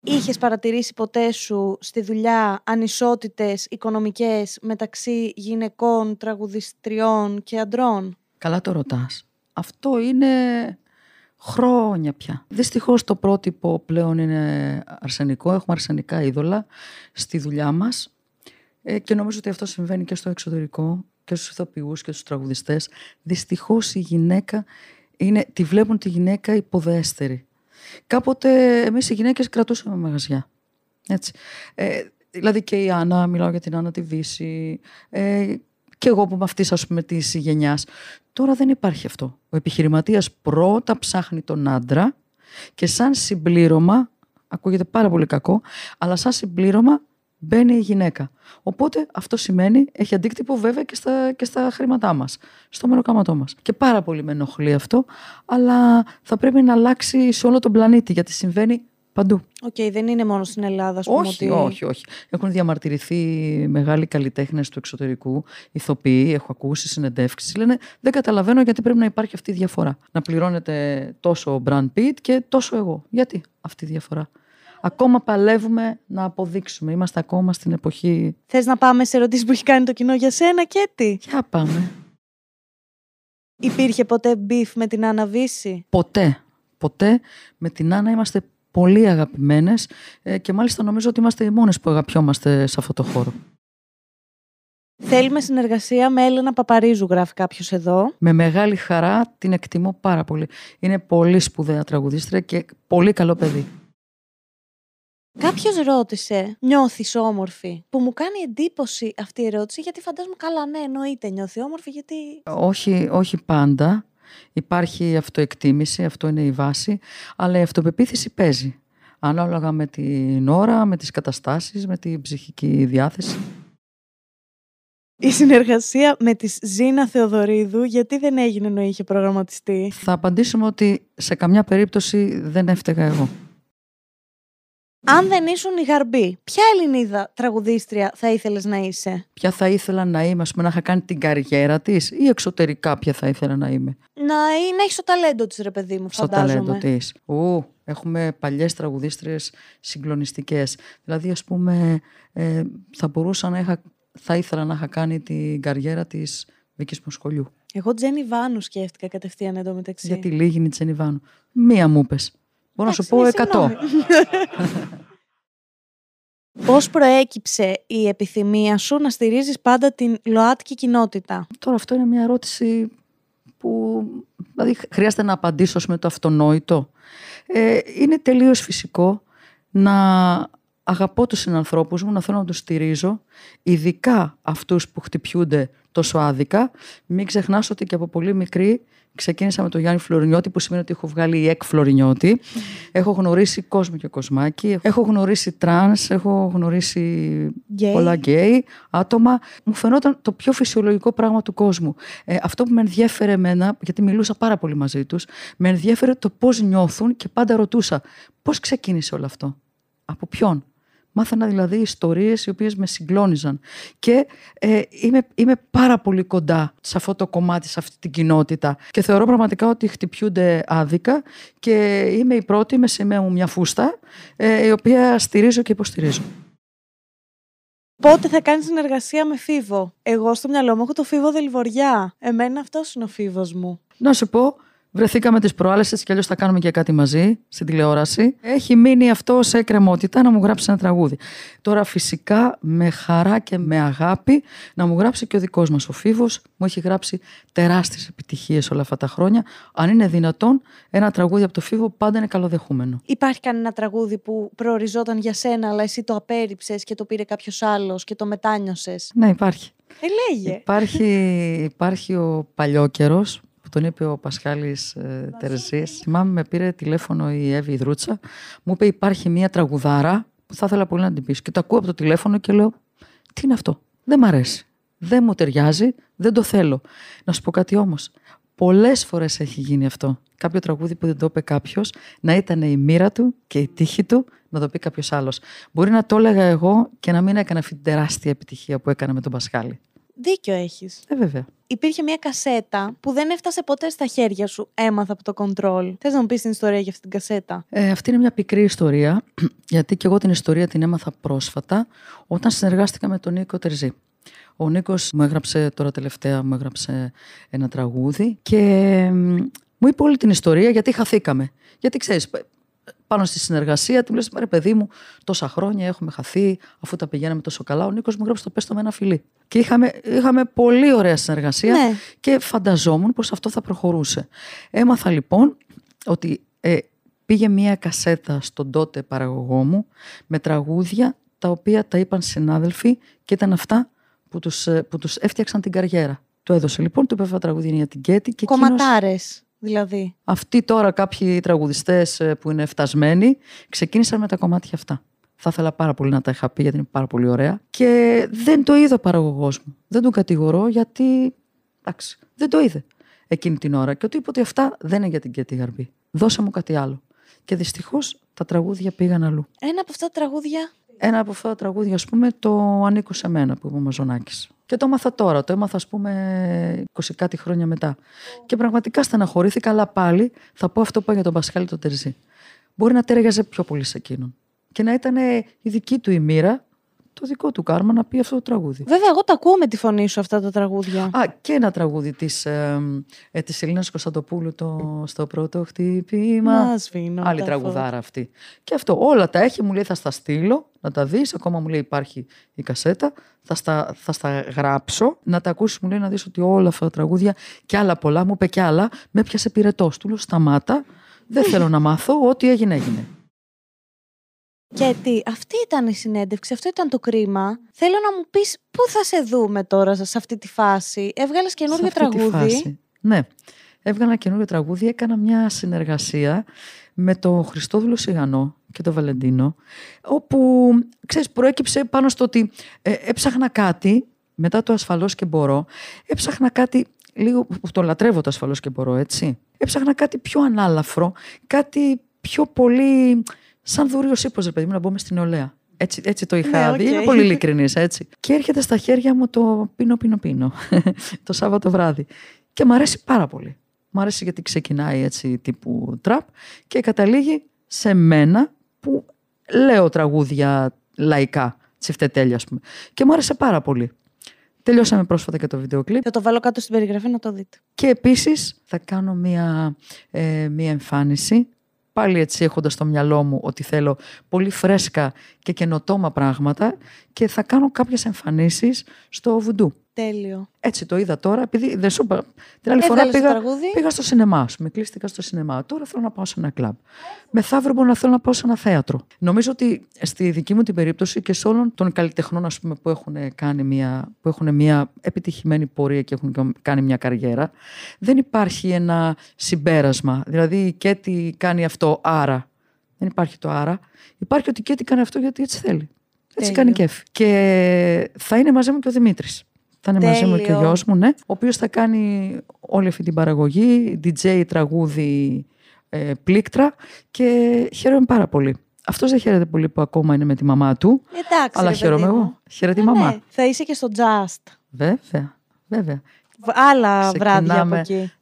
Είχες παρατηρήσει ποτέ σου στη δουλειά ανισότητες οικονομικές μεταξύ γυναικών, τραγουδιστριών και αντρών; Καλά το ρωτάς. Αυτό είναι χρόνια πια. Δυστυχώς το πρότυπο πλέον είναι αρσενικό. Έχουμε αρσενικά είδωλα στη δουλειά μας ε, και νομίζω ότι αυτό συμβαίνει και στο εξωτερικό και στους ηθοποιούς και στους τραγουδιστές. Δυστυχώς η γυναίκα είναι, τη βλέπουν τη γυναίκα υποδέστερη. Κάποτε εμείς οι γυναίκες κρατούσαμε μαγαζιά. Έτσι. Ε, δηλαδή και η Άννα, μιλάω για την Άννα τη Βύση, ε, και εγώ που είμαι αυτής ας πούμε της γενιάς. Τώρα δεν υπάρχει αυτό. Ο επιχειρηματίας πρώτα ψάχνει τον άντρα και σαν συμπλήρωμα, ακούγεται πάρα πολύ κακό, αλλά σαν συμπλήρωμα μπαίνει η γυναίκα. Οπότε αυτό σημαίνει, έχει αντίκτυπο βέβαια και στα, και στα χρήματά μας, στο μεροκάματό μας. Και πάρα πολύ με ενοχλεί αυτό, αλλά θα πρέπει να αλλάξει σε όλο τον πλανήτη, γιατί συμβαίνει Παντού. OK, okay, δεν είναι μόνο στην Ελλάδα, ας πούμε. Όχι, ότι... όχι, όχι. Έχουν διαμαρτυρηθεί μεγάλοι καλλιτέχνες του εξωτερικού, ηθοποιοί, έχω ακούσει συνεντεύξεις. Λένε Δεν καταλαβαίνω γιατί πρέπει να υπάρχει αυτή η διαφορά. Να πληρώνεται τόσο ο Brad Pitt και τόσο εγώ. Γιατί αυτή η διαφορά; ακόμα παλεύουμε να αποδείξουμε. Είμαστε ακόμα στην εποχή. Θες να πάμε σε ερωτήσεις που έχει κάνει το κοινό για σένα και τι; Για πάμε. Υπήρχε ποτέ beef με την Άννα Βίσση; Ποτέ. Ποτέ. Με την Άννα είμαστε πολύ αγαπημένες ε, και μάλιστα νομίζω ότι είμαστε οι μόνες που αγαπιόμαστε σε αυτό το χώρο. Θέλουμε συνεργασία με Έλενα Παπαρίζου, γράφει κάποιος εδώ. Με μεγάλη χαρά την εκτιμώ πάρα πολύ. Είναι πολύ σπουδαία τραγουδίστρια και πολύ καλό παιδί. Κάποιος ρώτησε, νιώθεις όμορφη; Που μου κάνει εντύπωση αυτή η ερώτηση, γιατί φαντάζομαι καλά, ναι, εννοείται νιώθει όμορφη, γιατί. Όχι, όχι πάντα. Υπάρχει αυτοεκτίμηση, αυτό είναι η βάση, αλλά η αυτοπεποίθηση παίζει. Ανάλογα με την ώρα, με τις καταστάσεις, με την ψυχική διάθεση. Η συνεργασία με τη Ζήνα Θεοδωρίδου, γιατί δεν έγινε ενώ είχε προγραμματιστεί; Θα απαντήσουμε ότι σε καμιά περίπτωση δεν έφταιγα εγώ. Αν δεν ήσουν η Γαρμπή, ποια Ελληνίδα τραγουδίστρια θα ήθελες να είσαι; Ποια θα ήθελα να είμαι, ας πούμε, να είχα κάνει την καριέρα της ή εξωτερικά ποια θα ήθελα να είμαι; Να, να έχεις το ταλέντο της, ρε παιδί μου, Στο φαντάζομαι. ταλέντο της. Ου, έχουμε παλιές τραγουδίστριες συγκλονιστικές. Δηλαδή, ας πούμε, ε, θα μπορούσα να είχα, θα ήθελα να είχα κάνει την καριέρα της Βίκης Μοσχολιού. Εγώ Τζένι Βάνου σκέφτηκα κατευθείαν εντωμεταξύ. Γιατί λίγη είναι η Τσενιβάνου. Μία μου πες. Μπορώ να σου πω Εντάξει, ναι, εκατό. συγγνώμη. Πώς προέκυψε η επιθυμία σου να στηρίζεις πάντα την ΛΟΑΤΚΙ κοινότητα; Τώρα αυτό είναι μια ερώτηση που δηλαδή, χρειάζεται να απαντήσω με το αυτονόητο. Ε, είναι τελείως φυσικό να αγαπώ τους συνανθρώπους μου, να θέλω να τους στηρίζω, ειδικά αυτούς που χτυπιούνται τόσο άδικα. Μην ξεχνάς ότι και από πολύ μικρή ξεκίνησα με τον Γιάννη Φλωρινιώτη, που σημαίνει ότι έχω βγάλει η εκ Φλωρινιώτη. Έχω γνωρίσει κόσμο και κοσμάκι, έχω γνωρίσει τρανς, έχω γνωρίσει Γκέι. πολλά γκέι άτομα. Μου φαινόταν το πιο φυσιολογικό πράγμα του κόσμου. Ε, αυτό που με ενδιέφερε εμένα, γιατί μιλούσα πάρα πολύ μαζί τους, με ενδιέφερε το πώς νιώθουν και πάντα ρωτούσα πώς ξεκίνησε όλο αυτό; Από ποιον; Μάθαινα δηλαδή ιστορίες οι οποίες με συγκλώνιζαν. Και ε, είμαι, είμαι πάρα πολύ κοντά σε αυτό το κομμάτι, σε αυτή την κοινότητα. Και θεωρώ πραγματικά ότι χτυπιούνται άδικα και είμαι η πρώτη με σημαία μου μια φούστα, ε, η οποία στηρίζω και υποστηρίζω. Πότε θα κάνεις συνεργασία με Φίβο; Εγώ στο μυαλό μου έχω το Φίβο Δελβοριά. Εμένα αυτός είναι ο Φίβος μου. Να σου πω, βρεθήκαμε τις προάλλες, έτσι κι αλλιώς θα κάνουμε και κάτι μαζί στην τηλεόραση. Έχει μείνει αυτό σε εκκρεμότητα να μου γράψει ένα τραγούδι. Τώρα φυσικά με χαρά και με αγάπη να μου γράψει και ο δικός μας ο Φίβος. Μου έχει γράψει τεράστιες επιτυχίες όλα αυτά τα χρόνια. Αν είναι δυνατόν, ένα τραγούδι από το Φίβο πάντα είναι καλοδεχούμενο. Υπάρχει κανένα τραγούδι που προοριζόταν για σένα, αλλά εσύ το απέρριψες και το πήρε κάποιος άλλος και το μετάνιωσες; Ναι, υπάρχει. Ε, λέγε. Υπάρχει, υπάρχει ο παλιόκαιρος που τον είπε ο Πασχάλης ε, Τερζής. Θυμάμαι με πήρε τηλέφωνο η Εύη Δρούτσα. Μου είπε υπάρχει μια τραγουδάρα που θα ήθελα πολύ να την πεις. Και το ακούω από το τηλέφωνο και λέω τι είναι αυτό; Δεν μ' αρέσει. Δεν μου ταιριάζει. Δεν το θέλω. Να σου πω κάτι όμως. Πολλές φορές έχει γίνει αυτό. Κάποιο τραγούδι που δεν το είπε κάποιος, να ήταν η μοίρα του και η τύχη του να το πει κάποιος άλλος. Μπορεί να το έλεγα εγώ και να μην έκανα αυτή την τεράστια επιτυχία που έκανα με τον Πασχάλη. Δίκιο έχεις. Ε, βέβαια. Υπήρχε μια κασέτα που δεν έφτασε ποτέ στα χέρια σου. Έμαθα από το control. Θες να μου πεις την ιστορία για αυτή την κασέτα; Ε, αυτή είναι μια πικρή ιστορία, γιατί και εγώ την ιστορία την έμαθα πρόσφατα όταν συνεργάστηκα με τον Νίκο Τερζή. Ο Νίκος μου έγραψε τώρα τελευταία, μου έγραψε ένα τραγούδι και μ, μου είπε όλη την ιστορία γιατί χαθήκαμε. Γιατί ξέρεις, π- πάνω στη συνεργασία του λες, ρε παιδί μου, τόσα χρόνια έχουμε χαθεί, αφού τα πηγαίναμε τόσο καλά. Ο Νίκος μου γράψε το πες το με ένα φιλί. Και είχαμε, είχαμε πολύ ωραία συνεργασία Ναι. και φανταζόμουν πως αυτό θα προχωρούσε. Έμαθα λοιπόν ότι ε, πήγε μία κασέτα στον τότε παραγωγό μου με τραγούδια τα οποία τα είπαν συνάδελφοι και ήταν αυτά που τους, ε, που τους έφτιαξαν την καριέρα. Το έδωσε λοιπόν, του είπε αυτά τα τραγούδια είναι για την Κέτη και εκείνος, Κομματάρες, δηλαδή. αυτοί τώρα κάποιοι τραγουδιστές ε, που είναι φτασμένοι ξεκίνησαν με τα κομμάτια αυτά. Θα ήθελα πάρα πολύ να τα είχα πει γιατί είναι πάρα πολύ ωραία. Και δεν το είδε ο παραγωγός μου. Δεν τον κατηγορώ γιατί, εντάξει, δεν το είδε εκείνη την ώρα. Και ότι είπε ότι αυτά δεν είναι για την Κέτη Γαρμπή. Δώσε μου κάτι άλλο. Και δυστυχώς τα τραγούδια πήγαν αλλού. Ένα από αυτά τα τραγούδια. Ένα από αυτά τα τραγούδια, ας πούμε, το «Ανήκω σε μένα» που είπε ο Μαζονάκης. Και το έμαθα τώρα, το έμαθα, ας πούμε, 20 κάτι χρόνια μετά. Και πραγματικά στεναχωρήθηκα, αλλά πάλι θα πω αυτό που είπα για τον Πασχάλη τον Τερζή. Μπορεί να τέριαζε πιο πολύ σε εκείνον. και να ήταν η δική του η μοίρα το δικό του κάρμα να πει αυτό το τραγούδι. Βέβαια, εγώ τα ακούω με τη φωνή σου αυτά τα τραγούδια. Α, και ένα τραγούδι της, ε, ε, της Ελλήνας Κωνσταντοπούλου το, στο πρώτο χτύπημα. Μας σβήνω Άλλη τα τραγουδάρα αυτή. Και αυτό όλα τα έχει, μου λέει θα στα στείλω, να τα δεις, ακόμα μου λέει υπάρχει η κασέτα, θα στα, θα στα γράψω, να τα ακούσεις μου λέει να δεις ότι όλα αυτά τα τραγούδια και άλλα πολλά, μου είπε και άλλα, με έπιασε πυρετός. Του λέω σταμάτα, δεν θέλω να μάθω, ό,τι έγινε έγινε. Και τι, αυτή ήταν η συνέντευξη, αυτό ήταν το κρίμα. Θέλω να μου πεις πού θα σε δούμε τώρα σε αυτή τη φάση; Έβγαλες καινούργιο Σε αυτή τη τραγούδι; φάση. Ναι. Έβγαλα καινούργιο τραγούδι, έκανα μια συνεργασία με το Χριστόδουλο Σιγανό και το Βαλεντίνο, όπου, ξέρεις, προέκυψε πάνω στο ότι ε, έψαχνα κάτι, μετά το ασφαλώς και μπορώ, έψαχνα κάτι λίγο, που το λατρεύω το ασφαλώς και μπορώ, έτσι. Έψαχνα κάτι πιο ανάλαφρο, κάτι πιο πολύ, σαν δούρειος ίππος, ρε παιδί μου, να μπούμε στην νεολαία. Έτσι, έτσι το είχα Ναι, δει, οκ. είμαι πολύ ειλικρινής, έτσι. Και έρχεται στα χέρια μου το πίνο πίνο πίνο, το Σάββατο βράδυ. Και μου αρέσει πάρα πολύ. Μου αρέσει γιατί ξεκινάει έτσι τύπου τραπ και καταλήγει σε μένα που λέω τραγούδια λαϊκά, τσιφτετέλεια ας πούμε. Και μου άρεσε πάρα πολύ. Τελειώσαμε πρόσφατα και το βίντεο κλιπ Θα το βάλω κάτω στην περιγραφή να το δείτε. και επίσης θα κάνω μία, ε, μία εμφάνιση πάλι έτσι έχοντας στο μυαλό μου ότι θέλω πολύ φρέσκα και καινοτόμα πράγματα και θα κάνω κάποιες εμφανίσεις στο βουντού. Τέλειο. Έτσι το είδα τώρα, επειδή δεν σου είπα. Την άλλη φορά Έβγαλες το πήγα, τραγούδι; πήγα στο σινεμά, ας πούμε. Κλείστηκα στο σινεμά. Τώρα θέλω να πάω σε ένα κλαμπ. Μεθαύριο μπορώ να θέλω να πάω σε ένα θέατρο. Νομίζω ότι στη δική μου την περίπτωση και σε όλων των καλλιτεχνών ας πούμε, που, έχουν κάνει μια, που έχουν μια επιτυχημένη πορεία και έχουν κάνει μια καριέρα, δεν υπάρχει ένα συμπέρασμα. Δηλαδή η Κέτη κάνει αυτό, άρα. Δεν υπάρχει το άρα. Υπάρχει ότι η Κέτη κάνει αυτό γιατί έτσι θέλει. Έτσι Τέλειο. κάνει κέφι. Και θα είναι μαζί μου και ο Δημήτρης. Θα είναι μαζί μου και ο Τέλειο. γιος μου, ναι. Ο οποίος θα κάνει όλη αυτή την παραγωγή, DJ, τραγούδι, ε, πλήκτρα και χαίρομαι πάρα πολύ. Αυτός δεν χαίρεται πολύ που ακόμα είναι με τη μαμά του, Εντάξει. αλλά ρε χαίρομαι παιδί μου. εγώ. Χαίρεται η Ε, μαμά. ναι, θα είσαι και στο Just. Βέβαια, βέβαια. Β- Άλλα βράδια από Ξεκινάμε εκεί.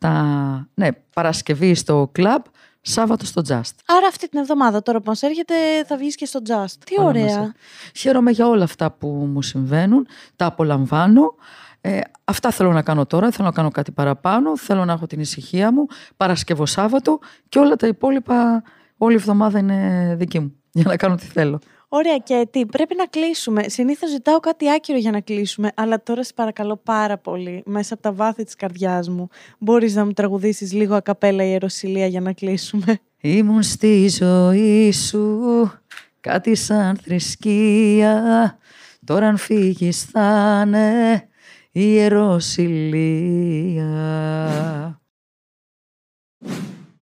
17, ναι, Παρασκευή στο κλαμπ, Σάββατο στο Just. Άρα αυτή την εβδομάδα τώρα που μας έρχεται θα βγεις και στο Just. Τι Όλα ωραία. μαζί. Χαίρομαι για όλα αυτά που μου συμβαίνουν, τα απολαμβάνω. Ε, αυτά θέλω να κάνω τώρα, θέλω να κάνω κάτι παραπάνω, θέλω να έχω την ησυχία μου, Παρασκευό Σάββατο και όλα τα υπόλοιπα όλη η εβδομάδα είναι δική μου για να κάνω τι θέλω. Ωραία και τι, πρέπει να κλείσουμε. Συνήθως ζητάω κάτι άκυρο για να κλείσουμε, αλλά τώρα σε παρακαλώ πάρα πολύ, μέσα από τα βάθη της καρδιάς μου, μπορείς να μου τραγουδήσεις λίγο ακαπέλα η Ιεροσιλία για να κλείσουμε. Ήμουν στη ζωή σου κάτι σαν θρησκεία Τώρα αν φύγεις θα είναι ιεροσιλία